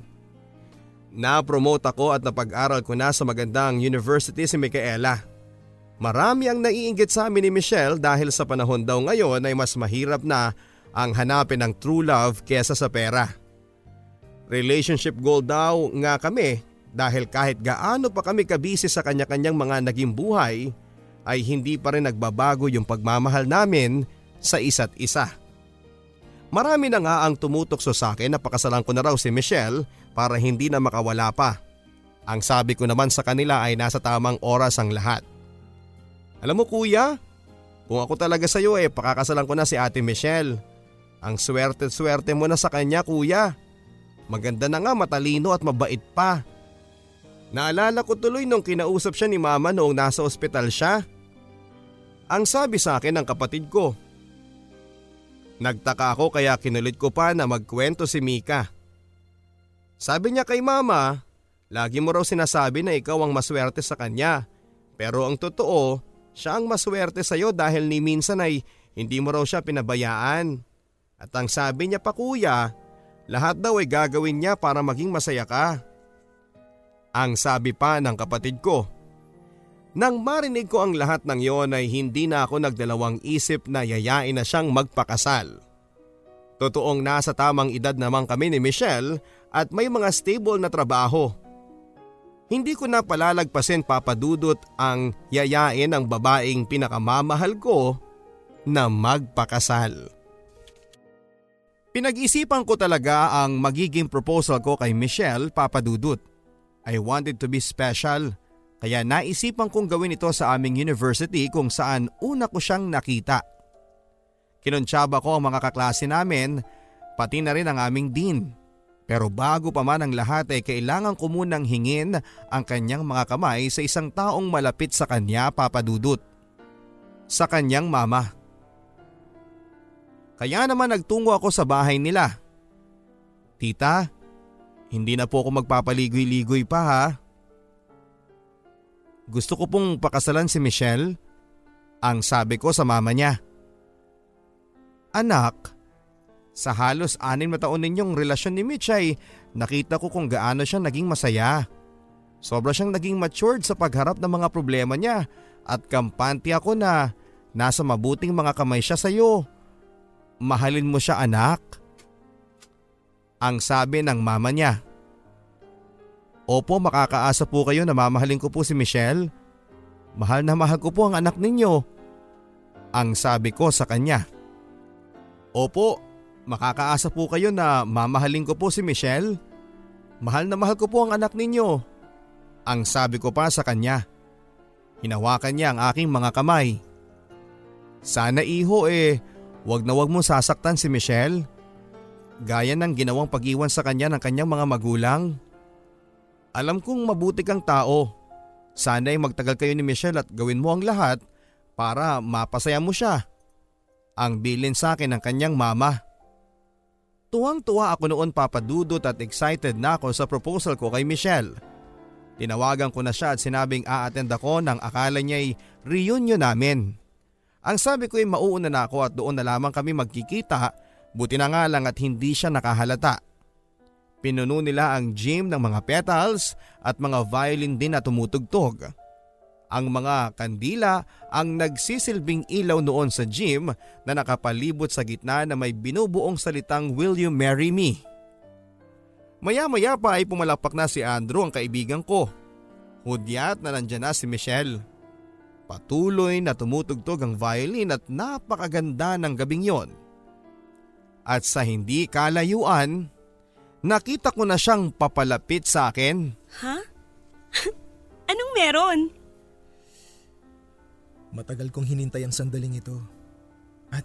Na-promote ako at napag-aral ko na sa magandang university si Micaela. Marami ang naiinggit sa amin ni Michelle dahil sa panahon daw ngayon ay mas mahirap na ang hanapin ng true love kesa sa pera. Relationship goal daw nga kami dahil kahit gaano pa kami kabisi sa kanya-kanyang mga naging buhay ay hindi pa rin nagbabago yung pagmamahal namin sa isa't isa. Marami na nga ang tumutokso sa akin na pakasalan ko na raw si Michelle para hindi na makawala pa. Ang sabi ko naman sa kanila ay nasa tamang oras ang lahat. Alam mo kuya, kung ako talaga sa iyo eh pakakasalan ko na si ate Michelle. Ang swerte-swerte mo na sa kanya kuya. Maganda na nga matalino at mabait pa. Naalala ko tuloy nung kinausap siya ni mama noong nasa ospital siya. Ang sabi sa akin ng kapatid ko. Nagtaka ako kaya kinulit ko pa na magkwento si Mika. Sabi niya kay mama, lagi mo raw sinasabi na ikaw ang maswerte sa kanya. Pero ang totoo, siya ang maswerte sa iyo dahil ni minsan ay hindi mo raw siya pinabayaan. At ang sabi niya pa kuya, lahat daw ay gagawin niya para maging masaya ka. Ang sabi pa ng kapatid ko. Nang marinig ko ang lahat ng yon ay hindi na ako nagdalawang isip na yayain na siyang magpakasal. Totoong nasa tamang edad naman kami ni Michelle at may mga stable na trabaho. Hindi ko na palalagpasin papadudot ang yayain ng babaeng pinakamamahal ko na magpakasal. Pinag-isipan ko talaga ang magiging proposal ko kay Michelle papadudot. I wanted to be special kaya naisipan kong gawin ito sa aming university kung saan una ko siyang nakita. Kinontsaba ko ang mga kaklase namin pati na rin ang aming dean. Pero bago pa man ang lahat ay kailangan ko munang hingin ang kanyang mga kamay sa isang taong malapit sa kanya papadudot. Sa kanyang mama. Kaya naman nagtungo ako sa bahay nila. Tita, hindi na po ako magpapaligoy-ligoy pa ha. Gusto ko pong pakasalan si Michelle. Ang sabi ko sa mama niya. Anak, sa halos anim na taon ninyong relasyon ni Mitch ay nakita ko kung gaano siya naging masaya. Sobra siyang naging matured sa pagharap ng mga problema niya at kampante ako na nasa mabuting mga kamay siya sa iyo. Mahalin mo siya anak. Ang sabi ng mama niya. Opo makakaasa po kayo na mamahalin ko po si Michelle. Mahal na mahal ko po ang anak ninyo. Ang sabi ko sa kanya. Opo, makakaasa po kayo na mamahalin ko po si Michelle. Mahal na mahal ko po ang anak ninyo. Ang sabi ko pa sa kanya. Hinawakan niya ang aking mga kamay. Sana iho eh, wag na wag mo sasaktan si Michelle. Gaya ng ginawang pag-iwan sa kanya ng kanyang mga magulang. Alam kong mabuti kang tao. Sana ay magtagal kayo ni Michelle at gawin mo ang lahat para mapasaya mo siya. Ang bilin sa akin ng kanyang mama. Tuwang-tuwa ako noon papadudot at excited na ako sa proposal ko kay Michelle. Tinawagan ko na siya at sinabing a-attend ako nang akala niya'y reunion namin. Ang sabi ko ay mauuna na ako at doon na lamang kami magkikita, buti na nga lang at hindi siya nakahalata. Pinuno nila ang gym ng mga petals at mga violin din na tumutugtog. Ang mga kandila ang nagsisilbing ilaw noon sa gym na nakapalibot sa gitna na may binubuong salitang Will you marry me? Maya-maya pa ay pumalapak na si Andrew ang kaibigan ko. Hudyat na nandyan na si Michelle. Patuloy na tumutugtog ang violin at napakaganda ng gabing yon. At sa hindi kalayuan, nakita ko na siyang papalapit sa akin. Ha? Anong meron? Matagal kong hinintay ang sandaling ito. At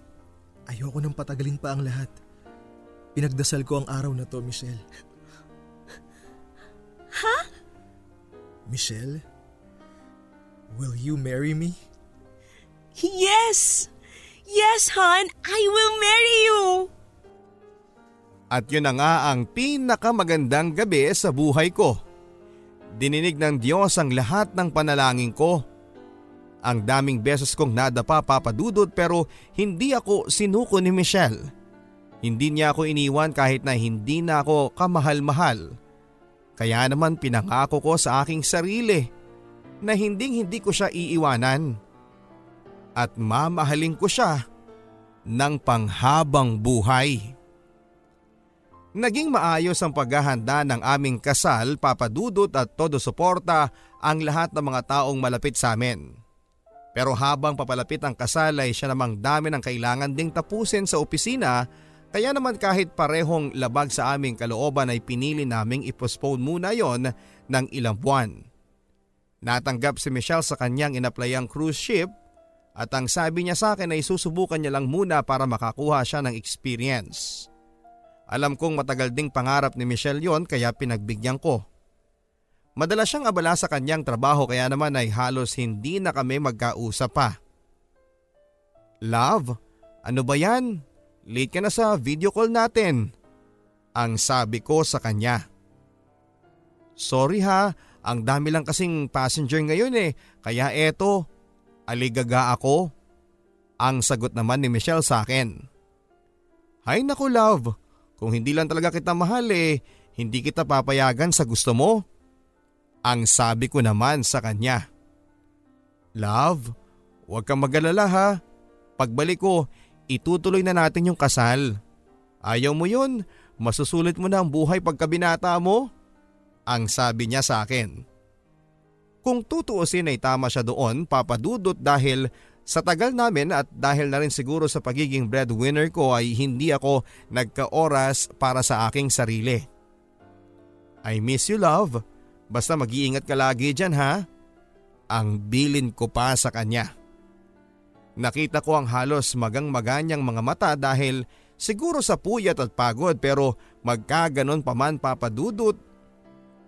ayoko nang patagalin pa ang lahat. Pinagdasal ko ang araw na to, Michelle. Ha? Michelle? Will you marry me? Yes! Yes, hon! I will marry you! At yun na nga ang pinakamagandang gabi sa buhay ko. Dininig ng Diyos ang lahat ng panalangin ko. Ang daming beses kong nadapa papadudod pero hindi ako sinuko ni Michelle. Hindi niya ako iniwan kahit na hindi na ako kamahal-mahal. Kaya naman pinangako ko sa aking sarili na hinding hindi ko siya iiwanan. At mamahalin ko siya ng panghabang buhay. Naging maayos ang paghahanda ng aming kasal, papadudot at todo suporta ang lahat ng mga taong malapit sa amin. Pero habang papalapit ang kasal ay siya namang dami ng kailangan ding tapusin sa opisina kaya naman kahit parehong labag sa aming kalooban ay pinili naming ipostpone muna yon ng ilang buwan. Natanggap si Michelle sa kanyang inaplayang cruise ship at ang sabi niya sa akin ay susubukan niya lang muna para makakuha siya ng experience. Alam kong matagal ding pangarap ni Michelle yon kaya pinagbigyan ko. Madalas siyang abala sa kanyang trabaho kaya naman ay halos hindi na kami magkausap pa. Love, ano ba yan? Late ka na sa video call natin. Ang sabi ko sa kanya. Sorry ha, ang dami lang kasing passenger ngayon eh, kaya eto, aligaga ako. Ang sagot naman ni Michelle sa akin. Hay naku love, kung hindi lang talaga kita mahal eh, hindi kita papayagan sa gusto mo. Ang sabi ko naman sa kanya. Love, huwag kang magalala ha. Pagbalik ko, itutuloy na natin yung kasal. Ayaw mo yun, masusulit mo na ang buhay pagkabinata mo. Ang sabi niya sa akin. Kung tutuusin ay tama siya doon, papadudot dahil sa tagal namin at dahil na rin siguro sa pagiging breadwinner ko ay hindi ako nagka-oras para sa aking sarili. I miss you love. Basta mag-iingat ka lagi dyan ha. Ang bilin ko pa sa kanya. Nakita ko ang halos magang maganyang mga mata dahil siguro sa puyat at pagod pero magkaganon pa man papadudot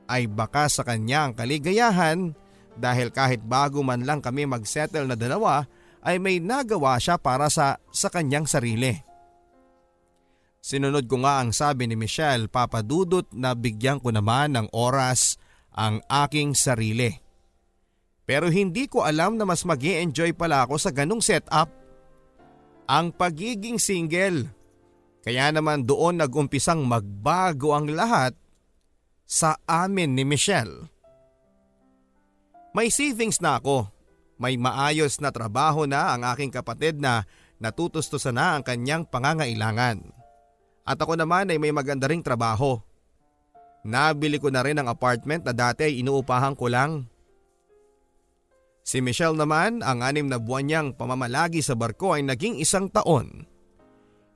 ay baka sa kanya ang kaligayahan dahil kahit bago man lang kami magsettle na dalawa ay may nagawa siya para sa, sa kanyang sarili. Sinunod ko nga ang sabi ni Michelle papadudot na bigyan ko naman ng oras ang aking sarili. Pero hindi ko alam na mas mag enjoy pala ako sa ganong setup. Ang pagiging single. Kaya naman doon nagumpisang magbago ang lahat sa amin ni Michelle. May savings na ako may maayos na trabaho na ang aking kapatid na natutustusan na ang kanyang pangangailangan. At ako naman ay may maganda ring trabaho. Nabili ko na rin ang apartment na dati ay inuupahan ko lang. Si Michelle naman, ang anim na buwan niyang pamamalagi sa barko ay naging isang taon.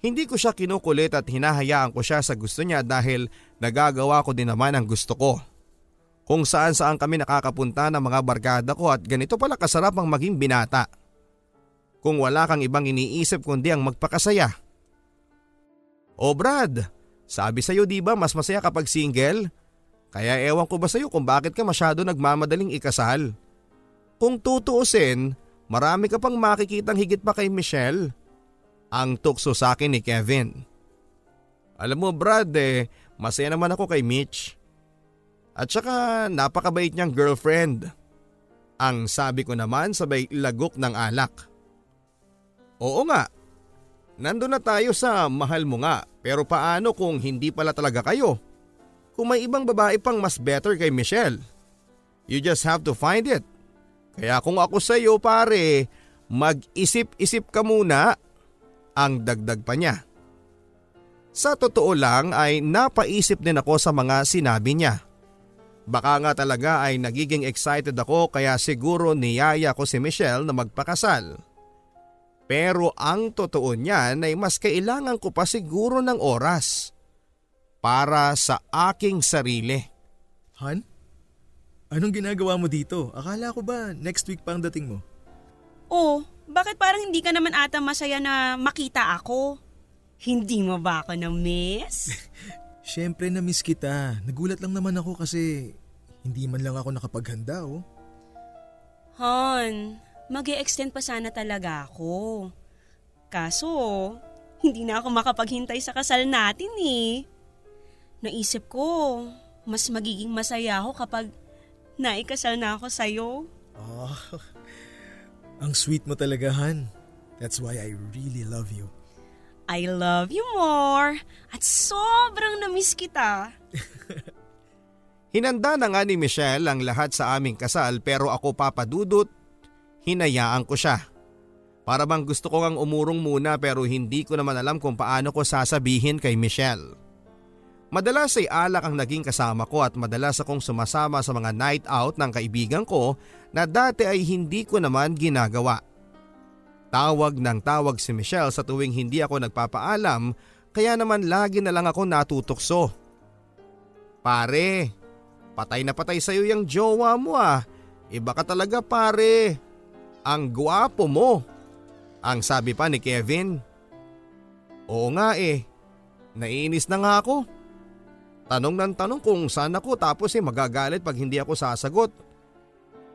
Hindi ko siya kinukulit at hinahayaan ko siya sa gusto niya dahil nagagawa ko din naman ang gusto ko. Kung saan saan kami nakakapunta ng mga barkada ko at ganito pala kasarap ang maging binata. Kung wala kang ibang iniisip kundi ang magpakasaya. O Brad, sabi sa'yo di ba mas masaya kapag single? Kaya ewan ko ba sa'yo kung bakit ka masyado nagmamadaling ikasal? Kung tutuusin, marami ka pang makikitang higit pa kay Michelle. Ang tukso sa akin ni Kevin. Alam mo Brad eh, masaya naman ako kay Mitch. At saka napakabait niyang girlfriend. Ang sabi ko naman sabay lagok ng alak. Oo nga, nandun na tayo sa mahal mo nga pero paano kung hindi pala talaga kayo? Kung may ibang babae pang mas better kay Michelle. You just have to find it. Kaya kung ako sa iyo pare, mag-isip-isip ka muna ang dagdag pa niya. Sa totoo lang ay napaisip din ako sa mga sinabi niya. Baka nga talaga ay nagiging excited ako kaya siguro niyaya ko si Michelle na magpakasal. Pero ang totoo niyan ay mas kailangan ko pa siguro ng oras para sa aking sarili. Han? Anong ginagawa mo dito? Akala ko ba next week pa ang dating mo? Oh, bakit parang hindi ka naman ata masaya na makita ako? Hindi mo ba ako na-miss? Siyempre na-miss kita. Nagulat lang naman ako kasi hindi man lang ako nakapaghanda oh. Hon, mag extend pa sana talaga ako. Kaso, hindi na ako makapaghintay sa kasal natin eh. Naisip ko, mas magiging masaya ako kapag naikasal na ako sa'yo. Oh, ang sweet mo talaga, Han. That's why I really love you. I love you more at sobrang namiss kita. Hinanda na nga ni Michelle ang lahat sa aming kasal pero ako papadudot, hinayaan ko siya. Para bang gusto ko ngang umurong muna pero hindi ko naman alam kung paano ko sasabihin kay Michelle. Madalas ay alak ang naging kasama ko at madalas akong sumasama sa mga night out ng kaibigan ko na dati ay hindi ko naman ginagawa. Tawag ng tawag si Michelle sa tuwing hindi ako nagpapaalam kaya naman lagi na lang ako natutokso. Pare, patay na patay sa'yo yung jowa mo ah. Iba ka talaga pare. Ang gwapo mo. Ang sabi pa ni Kevin. Oo nga eh. Naiinis na nga ako. Tanong ng tanong kung saan ako tapos eh magagalit pag hindi ako sasagot.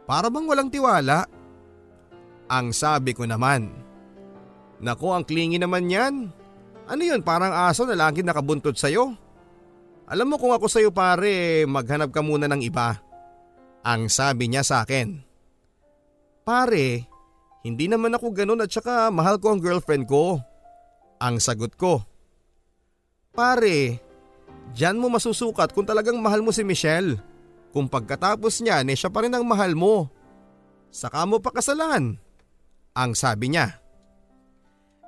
Para bang walang tiwala? Ang sabi ko naman. Naku ang klingi naman yan. Ano yun parang aso na lagi nakabuntot sa'yo? Alam mo kung ako sa'yo pare maghanap ka muna ng iba. Ang sabi niya sa akin. Pare, hindi naman ako ganun at saka mahal ko ang girlfriend ko. Ang sagot ko. Pare, Diyan mo masusukat kung talagang mahal mo si Michelle. Kung pagkatapos niya, eh siya pa rin ang mahal mo. Saka mo pakasalan. Ang sabi niya.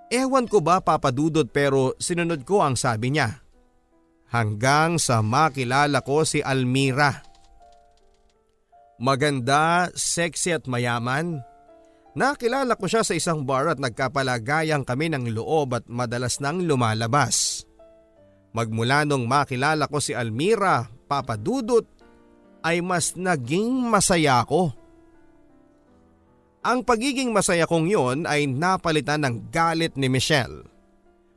Ewan ko ba papadudod pero sinunod ko ang sabi niya. Hanggang sa makilala ko si Almira. Maganda, sexy at mayaman. Nakilala ko siya sa isang bar at nagkapalagayang kami ng loob at madalas nang lumalabas. Magmula nung makilala ko si Almira, Papa Dudut, ay mas naging masaya ko. Ang pagiging masaya kong yon ay napalitan ng galit ni Michelle.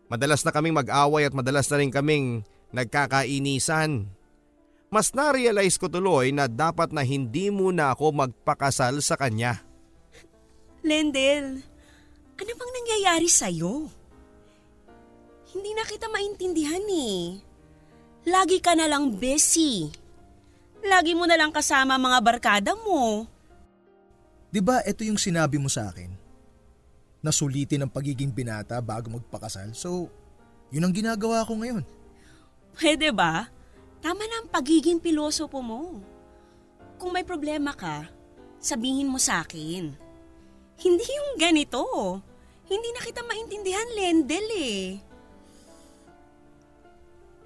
Madalas na kaming mag-away at madalas na rin kaming nagkakainisan. Mas na-realize ko tuloy na dapat na hindi muna ako magpakasal sa kanya. Lendel, ano bang nangyayari sa'yo? Hindi na kita maintindihan eh. Lagi ka na lang busy. Lagi mo na lang kasama mga barkada mo. Di ba ito yung sinabi mo sa akin? Nasulitin ang pagiging binata bago magpakasal. So, yun ang ginagawa ko ngayon. Pwede ba? Tama na ang pagiging pilosopo mo. Kung may problema ka, sabihin mo sa akin. Hindi yung ganito. Hindi na kita maintindihan, Lendel eh.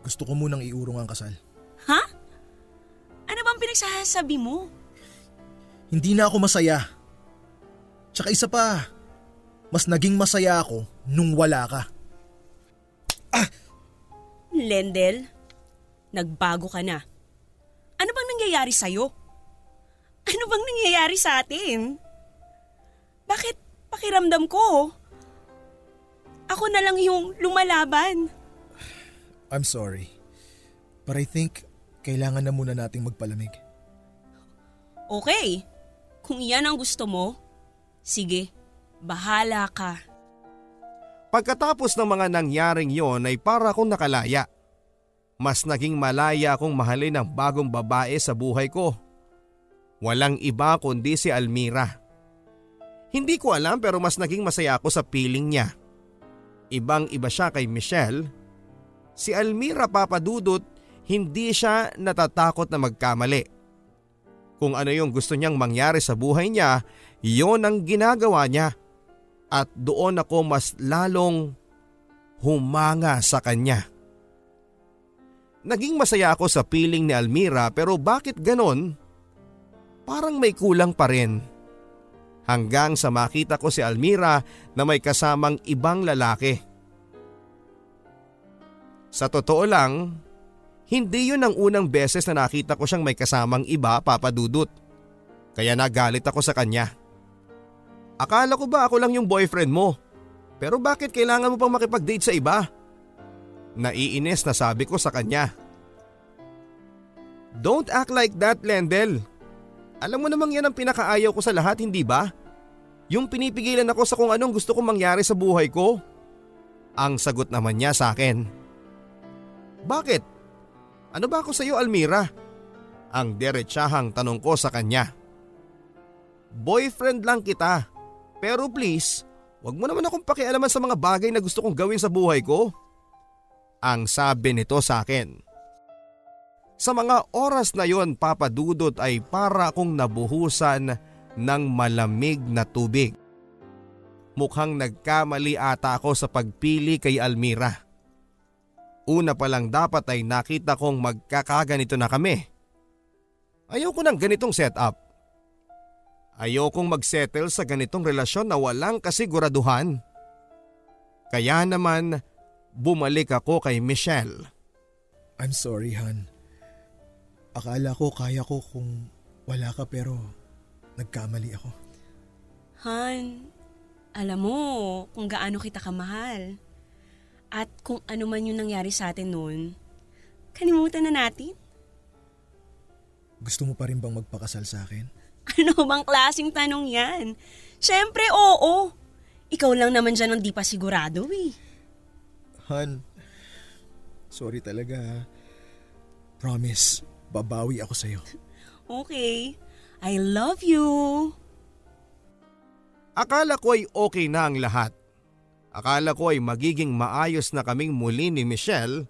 Gusto ko munang iurong ang kasal. Ha? Ano bang pinagsasabi mo? Hindi na ako masaya. Tsaka isa pa, mas naging masaya ako nung wala ka. Lendel, nagbago ka na. Ano bang nangyayari sa'yo? Ano bang nangyayari sa atin? Bakit pakiramdam ko? Ako na lang yung lumalaban. I'm sorry. But I think kailangan na muna nating magpalamig. Okay, kung iyan ang gusto mo, sige, bahala ka. Pagkatapos ng mga nangyaring yon ay para akong nakalaya. Mas naging malaya akong mahalin ang bagong babae sa buhay ko. Walang iba kundi si Almira. Hindi ko alam pero mas naging masaya ako sa piling niya. Ibang iba siya kay Michelle. Si Almira papadudot, hindi siya natatakot na magkamali. Kung ano yung gusto niyang mangyari sa buhay niya, yon ang ginagawa niya at doon ako mas lalong humanga sa kanya. Naging masaya ako sa piling ni Almira pero bakit ganon? Parang may kulang pa rin. Hanggang sa makita ko si Almira na may kasamang ibang lalaki. Sa totoo lang, hindi yun ang unang beses na nakita ko siyang may kasamang iba papadudot. Kaya nagalit ako sa kanya. Akala ko ba ako lang yung boyfriend mo? Pero bakit kailangan mo pang makipag-date sa iba? Naiinis na sabi ko sa kanya. Don't act like that, Lendel. Alam mo namang yan ang pinakaayaw ko sa lahat, hindi ba? Yung pinipigilan ako sa kung anong gusto kong mangyari sa buhay ko. Ang sagot naman niya sa akin. Bakit? Ano ba ako sa iyo, Almira? Ang derechahang tanong ko sa kanya. Boyfriend lang kita. Pero please, wag mo naman akong pakialaman sa mga bagay na gusto kong gawin sa buhay ko. Ang sabi nito sa akin. Sa mga oras na yon papadudot ay para akong nabuhusan ng malamig na tubig. Mukhang nagkamali ata ako sa pagpili kay Almira. Una pa lang dapat ay nakita kong magkakaganito na kami. Ayoko ng ganitong setup. Ayokong magsettle sa ganitong relasyon na walang kasiguraduhan. Kaya naman, bumalik ako kay Michelle. I'm sorry, Han. Akala ko kaya ko kung wala ka pero nagkamali ako. Han, alam mo kung gaano kita kamahal. At kung ano man yung nangyari sa atin noon, kalimutan na natin. Gusto mo pa rin bang magpakasal sa akin? Ano bang klaseng tanong yan? Siyempre, oo. Ikaw lang naman dyan ang di pa sigurado eh. Han, sorry talaga ha. Promise, babawi ako sa'yo. Okay. I love you. Akala ko ay okay na ang lahat. Akala ko ay magiging maayos na kaming muli ni Michelle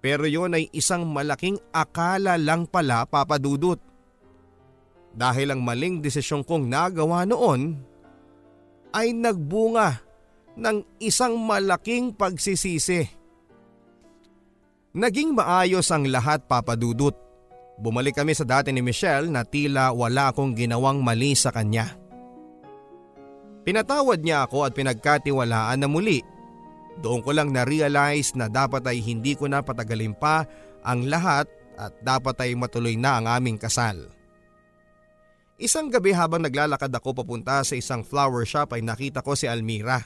pero yon ay isang malaking akala lang pala papadudot. Dahil ang maling desisyon kong nagawa noon ay nagbunga ng isang malaking pagsisisi. Naging maayos ang lahat papadudot. Bumalik kami sa dati ni Michelle na tila wala akong ginawang mali sa kanya. Pinatawad niya ako at pinagkatiwalaan na muli. Doon ko lang na-realize na dapat ay hindi ko na patagalin pa ang lahat at dapat ay matuloy na ang aming kasal. Isang gabi habang naglalakad ako papunta sa isang flower shop ay nakita ko si Almira.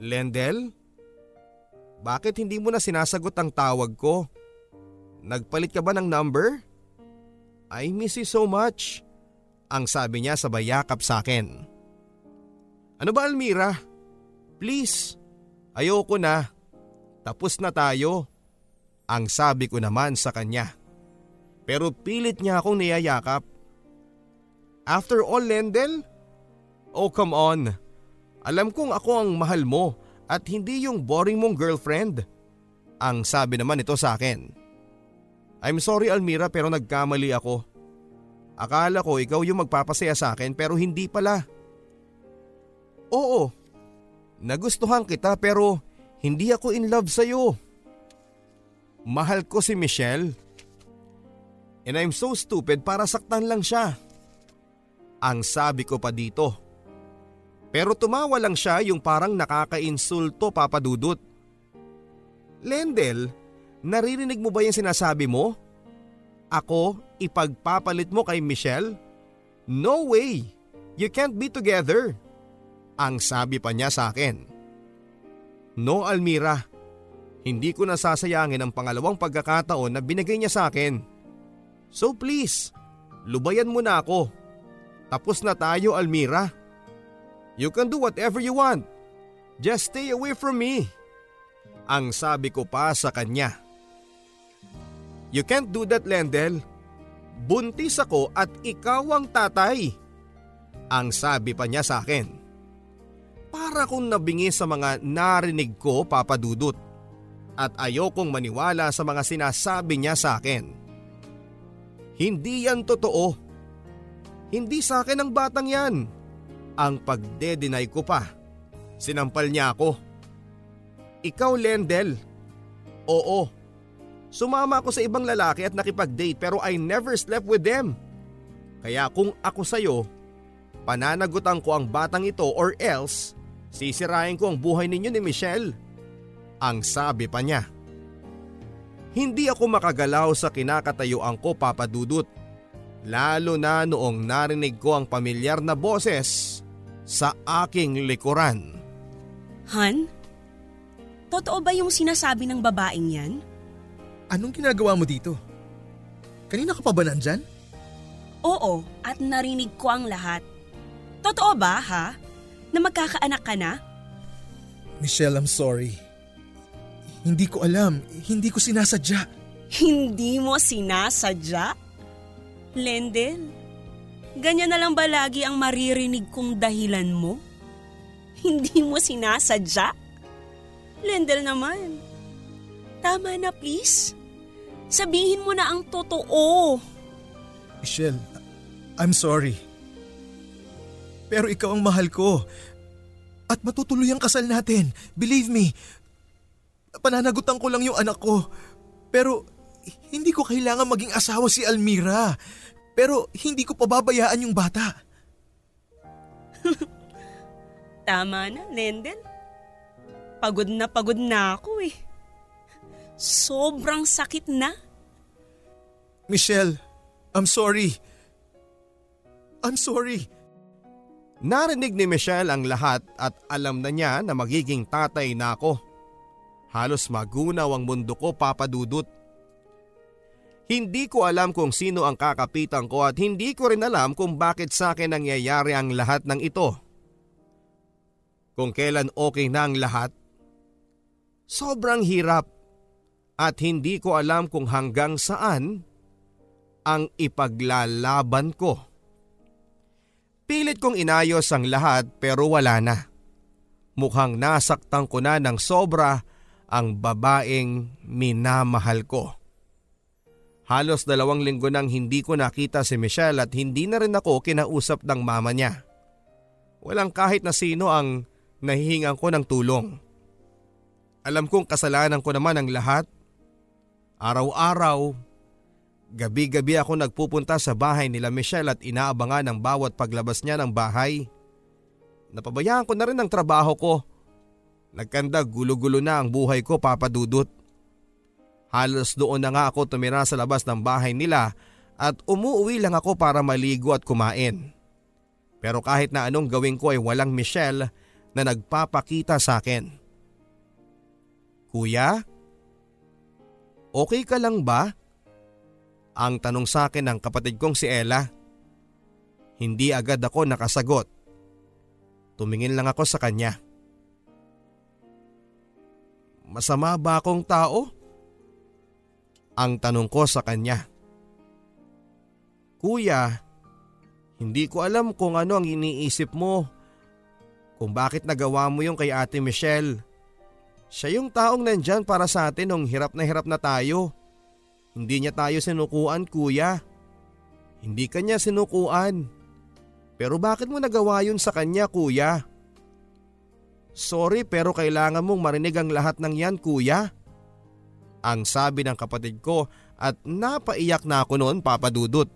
Lendel? Bakit hindi mo na sinasagot ang tawag ko? Nagpalit ka ba ng number? I miss you so much. Ang sabi niya sa bayakap sa akin. Ano ba Almira? Please, ayoko na. Tapos na tayo. Ang sabi ko naman sa kanya. Pero pilit niya akong niyayakap. After all, Lendel? Oh come on. Alam kong ako ang mahal mo at hindi yung boring mong girlfriend. Ang sabi naman ito sa akin. I'm sorry Almira pero nagkamali ako. Akala ko ikaw yung magpapasaya sa akin pero hindi pala. Oo, nagustuhan kita pero hindi ako in love sa'yo. Mahal ko si Michelle. And I'm so stupid para saktan lang siya. Ang sabi ko pa dito. Pero tumawa lang siya yung parang nakakainsulto papadudot. Lendel, naririnig mo ba yung sinasabi mo? Ako, ipagpapalit mo kay Michelle? No way! You can't be together. Ang sabi pa niya sa akin. No Almira, hindi ko nasasayangin ang pangalawang pagkakataon na binigay niya sa akin. So please, lubayan mo na ako. Tapos na tayo Almira. You can do whatever you want. Just stay away from me. Ang sabi ko pa sa kanya. You can't do that Lendel. Buntis ako at ikaw ang tatay. Ang sabi pa niya sa akin. Para kong nabingi sa mga narinig ko papadudot at ayokong maniwala sa mga sinasabi niya sa akin. Hindi yan totoo. Hindi sa akin ang batang yan. Ang pagde-deny ko pa. Sinampal niya ako. Ikaw Lendel. Oo. Sumama ako sa ibang lalaki at nakipag-date pero I never slept with them. Kaya kung ako sa'yo, pananagutan ko ang batang ito or else sisirain ko ang buhay ninyo ni Michelle. Ang sabi pa niya. Hindi ako makagalaw sa kinakatayuan ko papadudot. Lalo na noong narinig ko ang pamilyar na boses sa aking likuran. Han? Totoo ba yung sinasabi ng babaeng yan? Anong ginagawa mo dito? Kanina ka pa ba nandyan? Oo, at narinig ko ang lahat. Totoo ba, ha? Na magkakaanak ka na? Michelle, I'm sorry. Hindi ko alam. Hindi ko sinasadya. Hindi mo sinasadya? Lendel, ganyan na lang ba lagi ang maririnig kong dahilan mo? Hindi mo sinasadya? Lendel naman. Tama na please. Sabihin mo na ang totoo. Michelle, I'm sorry. Pero ikaw ang mahal ko. At matutuloy ang kasal natin. Believe me. Pananagutan ko lang yung anak ko. Pero hindi ko kailangan maging asawa si Almira. Pero hindi ko pababayaan yung bata. Tama na, Lendel. Pagod na pagod na ako eh. Sobrang sakit na. Michelle, I'm sorry. I'm sorry. Narinig ni Michelle ang lahat at alam na niya na magiging tatay na ako. Halos magunaw ang mundo ko papadudot. Hindi ko alam kung sino ang kakapitan ko at hindi ko rin alam kung bakit sa akin nangyayari ang lahat ng ito. Kung kailan okay na ang lahat, sobrang hirap at hindi ko alam kung hanggang saan ang ipaglalaban ko. Pilit kong inayos ang lahat pero wala na. Mukhang nasaktan ko na ng sobra ang babaeng minamahal ko. Halos dalawang linggo nang hindi ko nakita si Michelle at hindi na rin ako kinausap ng mama niya. Walang kahit na sino ang nahihingan ko ng tulong. Alam kong kasalanan ko naman ang lahat. Araw-araw, gabi-gabi ako nagpupunta sa bahay nila Michelle at inaabangan ang bawat paglabas niya ng bahay. Napabayaan ko na rin ang trabaho ko. Nagkanda gulo-gulo na ang buhay ko papadudot. Halos doon na nga ako tumira sa labas ng bahay nila at umuwi lang ako para maligo at kumain. Pero kahit na anong gawin ko ay walang Michelle na nagpapakita sa akin. Kuya? Okay ka lang ba? Ang tanong sa akin ng kapatid kong si Ella. Hindi agad ako nakasagot. Tumingin lang ako sa kanya. Masama ba akong tao? Ang tanong ko sa kanya. Kuya, hindi ko alam kung ano ang iniisip mo. Kung bakit nagawa mo yung kay ate Michelle. Siya yung taong nandyan para sa atin nung hirap na hirap na tayo. Hindi niya tayo sinukuan kuya. Hindi kanya sinukuan. Pero bakit mo nagawa yun sa kanya kuya? Sorry pero kailangan mong marinig ang lahat ng yan kuya. Ang sabi ng kapatid ko at napaiyak na ako noon papadudot.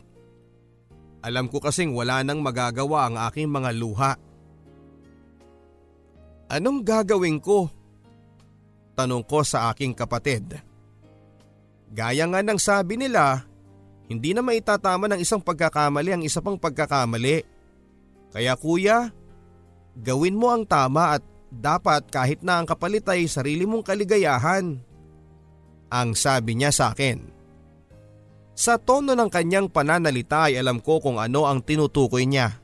Alam ko kasing wala nang magagawa ang aking mga luha. Anong gagawin ko? Tanong ko sa aking kapatid. Gaya nga ng sabi nila, hindi na maitatama ng isang pagkakamali ang isa pang pagkakamali. Kaya kuya, gawin mo ang tama at dapat kahit na ang kapalit ay sarili mong kaligayahan. Ang sabi niya sa akin. Sa tono ng kanyang pananalita ay alam ko kung ano ang tinutukoy niya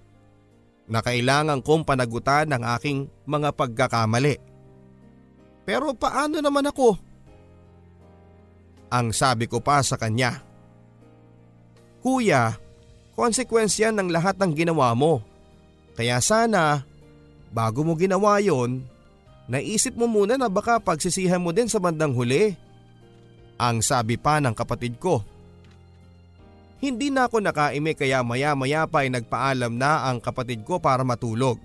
na kailangan kong panagutan ng aking mga pagkakamali. Pero paano naman ako? Ang sabi ko pa sa kanya. Kuya, konsekwensya ng lahat ng ginawa mo. Kaya sana, bago mo ginawa yon, naisip mo muna na baka pagsisihan mo din sa bandang huli. Ang sabi pa ng kapatid ko. Hindi na ako nakaime kaya maya maya pa ay nagpaalam na ang kapatid ko para matulog.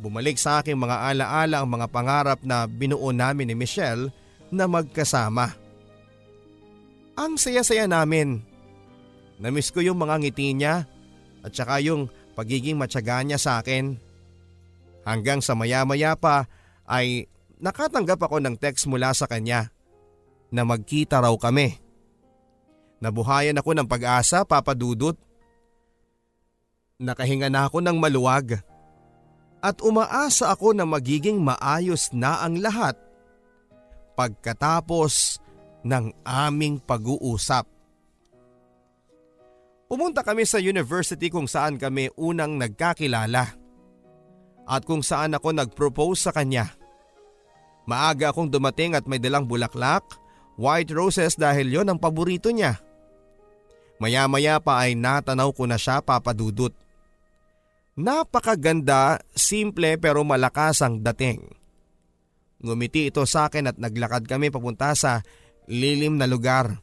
Bumalik sa aking mga alaala ang mga pangarap na binuo namin ni Michelle na magkasama. Ang saya-saya namin. Namiss ko yung mga ngiti niya at saka yung pagiging matyaga niya sa akin. Hanggang sa maya-maya pa ay nakatanggap ako ng text mula sa kanya na magkita raw kami. Nabuhayan ako ng pag-asa, Papa Dudut. Nakahinga na ako ng maluwag. At umaasa ako na magiging maayos na ang lahat pagkatapos ng aming pag-uusap. Pumunta kami sa university kung saan kami unang nagkakilala at kung saan ako nag-propose sa kanya. Maaga akong dumating at may dalang bulaklak, white roses dahil yon ang paborito niya. Maya-maya pa ay natanaw ko na siya papadudot. Napakaganda, simple pero malakas ang dating. Ngumiti ito sa akin at naglakad kami papunta sa lilim na lugar.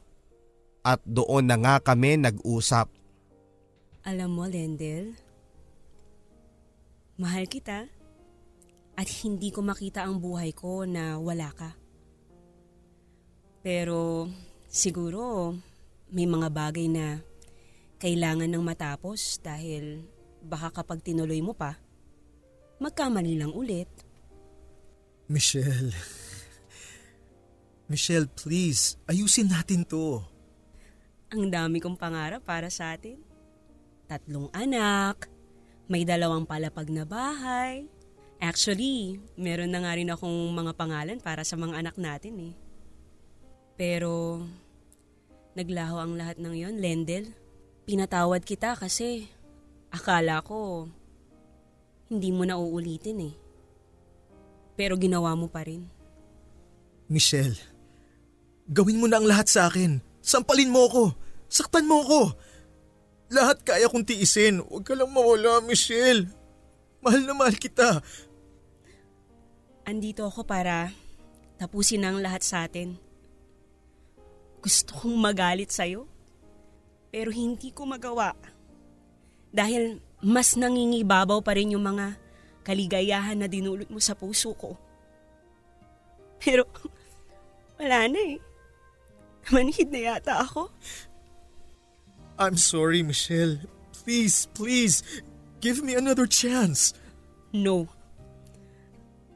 At doon na nga kami nag-usap. Alam mo, Lendel, mahal kita at hindi ko makita ang buhay ko na wala ka. Pero siguro may mga bagay na kailangan ng matapos dahil baka kapag tinuloy mo pa, magkamali lang ulit. Michelle. Michelle, please, ayusin natin to. Ang dami kong pangarap para sa atin. Tatlong anak, may dalawang palapag na bahay. Actually, meron na nga rin akong mga pangalan para sa mga anak natin eh. Pero Naglaho ang lahat ng yon, Lendel. Pinatawad kita kasi akala ko hindi mo na uulitin eh. Pero ginawa mo pa rin. Michelle, gawin mo na ang lahat sa akin. Sampalin mo ako. Saktan mo ako. Lahat kaya kong tiisin. Huwag ka lang mawala, Michelle. Mahal na mahal kita. Andito ako para tapusin ang lahat sa atin. Gusto kong magalit sa'yo, pero hindi ko magawa. Dahil mas nangingibabaw pa rin yung mga kaligayahan na dinulot mo sa puso ko. Pero wala na eh. Manhid na yata ako. I'm sorry, Michelle. Please, please, give me another chance. No.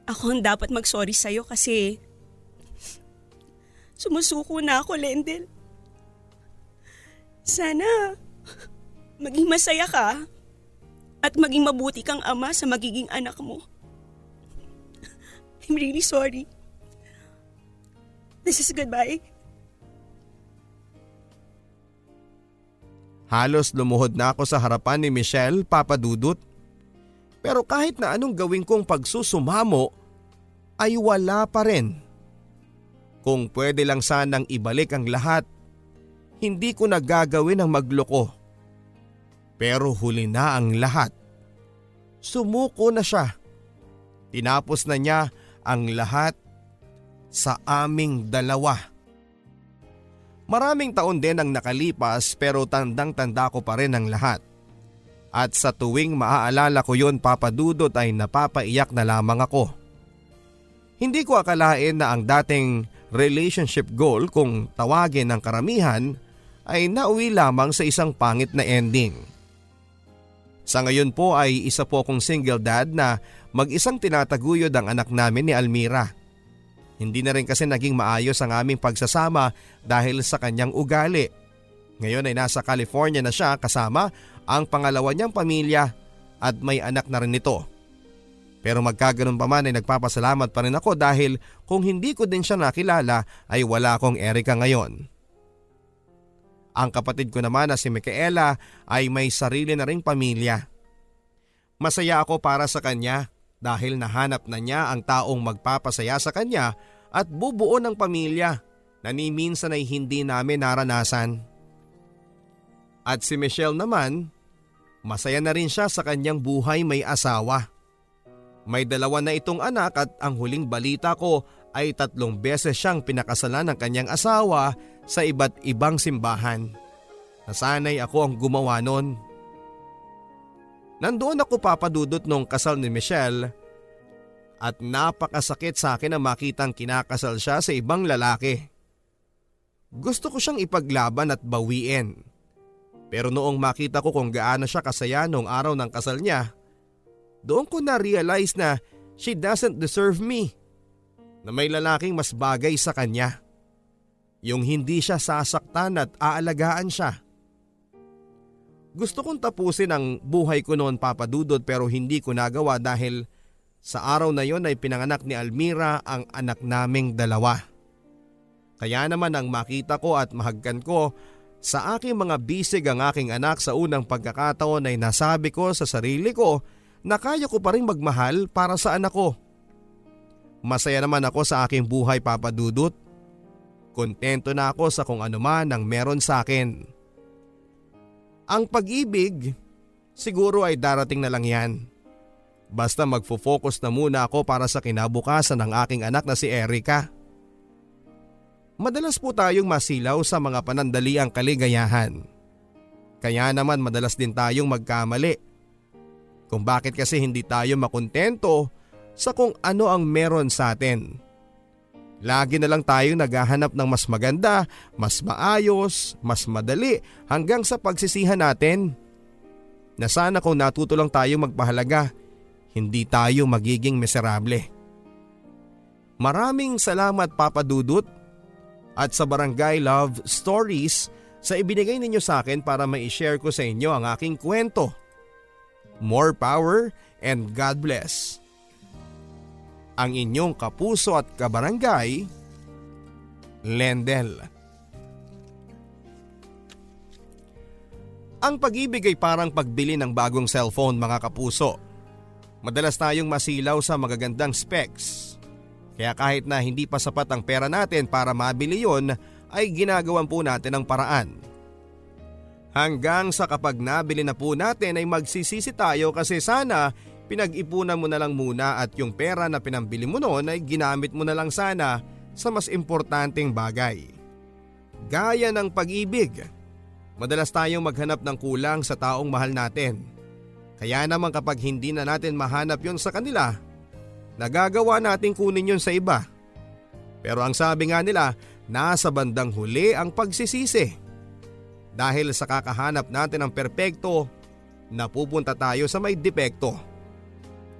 Ako ang dapat mag-sorry sa'yo kasi Sumusuko na ako, Lendel. Sana maging masaya ka at maging mabuti kang ama sa magiging anak mo. I'm really sorry. This is goodbye. Halos lumuhod na ako sa harapan ni Michelle, Papa Dudut. Pero kahit na anong gawin kong pagsusumamo, ay wala pa rin kung pwede lang sanang ibalik ang lahat, hindi ko na gagawin ang magloko. Pero huli na ang lahat. Sumuko na siya. Tinapos na niya ang lahat sa aming dalawa. Maraming taon din ang nakalipas pero tandang-tanda ko pa rin ang lahat. At sa tuwing maaalala ko yon papadudot ay napapaiyak na lamang ako. Hindi ko akalain na ang dating relationship goal kung tawagin ng karamihan ay nauwi lamang sa isang pangit na ending. Sa ngayon po ay isa po akong single dad na mag-isang tinataguyod ang anak namin ni Almira. Hindi na rin kasi naging maayos ang aming pagsasama dahil sa kanyang ugali. Ngayon ay nasa California na siya kasama ang pangalawa niyang pamilya at may anak na rin ito. Pero magkaganon pa man ay nagpapasalamat pa rin ako dahil kung hindi ko din siya nakilala ay wala akong Erika ngayon. Ang kapatid ko naman na si Micaela ay may sarili na ring pamilya. Masaya ako para sa kanya dahil nahanap na niya ang taong magpapasaya sa kanya at bubuo ng pamilya na ni minsan ay hindi namin naranasan. At si Michelle naman, masaya na rin siya sa kanyang buhay may asawa. May dalawa na itong anak at ang huling balita ko ay tatlong beses siyang pinakasalan ng kanyang asawa sa iba't ibang simbahan. Nasanay ako ang gumawa nun. Nandoon ako papadudot nung kasal ni Michelle at napakasakit sa akin na makitang kinakasal siya sa ibang lalaki. Gusto ko siyang ipaglaban at bawiin. Pero noong makita ko kung gaano siya kasaya noong araw ng kasal niya, doon ko na-realize na she doesn't deserve me na may lalaking mas bagay sa kanya. Yung hindi siya sasaktan at aalagaan siya. Gusto kong tapusin ang buhay ko noon papadudod pero hindi ko nagawa dahil sa araw na yon ay pinanganak ni Almira ang anak naming dalawa. Kaya naman ang makita ko at mahagkan ko sa aking mga bisig ang aking anak sa unang pagkakataon ay nasabi ko sa sarili ko na kaya ko pa rin magmahal para sa anak ko. Masaya naman ako sa aking buhay papadudot. Kontento na ako sa kung ano man ang meron sa akin. Ang pag-ibig, siguro ay darating na lang yan. Basta magfo-focus na muna ako para sa kinabukasan ng aking anak na si Erika. Madalas po tayong masilaw sa mga panandaliang kaligayahan. Kaya naman madalas din tayong magkamali. Kung bakit kasi hindi tayo makontento sa kung ano ang meron sa atin. Lagi na lang tayo naghahanap ng mas maganda, mas maayos, mas madali hanggang sa pagsisihan natin. Na sana kung natuto lang tayo magpahalaga, hindi tayo magiging miserable. Maraming salamat Papa Dudut at sa Barangay Love Stories sa ibinigay ninyo sa akin para ma-share ko sa inyo ang aking kwento. More power and God bless ang inyong kapuso at kabarangay, Lendel. Ang pag-ibig ay parang pagbili ng bagong cellphone mga kapuso. Madalas tayong masilaw sa magagandang specs. Kaya kahit na hindi pa sapat ang pera natin para mabili yon ay ginagawan po natin ang paraan. Hanggang sa kapag nabili na po natin ay magsisisi tayo kasi sana pinag-ipunan mo na lang muna at yung pera na pinambili mo noon ay ginamit mo na lang sana sa mas importanteng bagay. Gaya ng pag-ibig. Madalas tayong maghanap ng kulang sa taong mahal natin. Kaya naman kapag hindi na natin mahanap yon sa kanila, nagagawa natin kunin yon sa iba. Pero ang sabi nga nila, nasa bandang huli ang pagsisisi. Dahil sa kakahanap natin ng perpekto, napupunta tayo sa may depekto.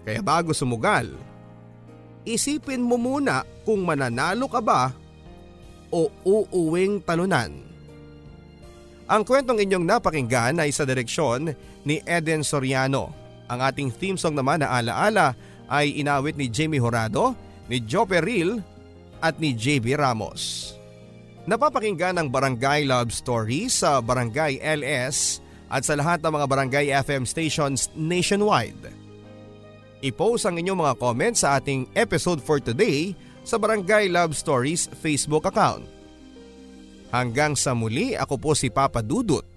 Kaya bago sumugal, isipin mo muna kung mananalo ka ba o uuwing talunan. Ang kwentong inyong napakinggan ay sa direksyon ni Eden Soriano. Ang ating theme song naman na alaala ay inawit ni Jamie Horado, ni Joe Peril at ni JB Ramos. Napapakinggan ang Barangay Love Stories sa Barangay LS at sa lahat ng mga Barangay FM stations nationwide. I-post ang inyong mga comments sa ating episode for today sa Barangay Love Stories Facebook account. Hanggang sa muli ako po si Papa Dudut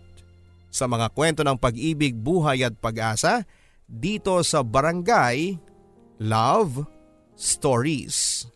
sa mga kwento ng pag-ibig, buhay at pag-asa dito sa Barangay Love Stories.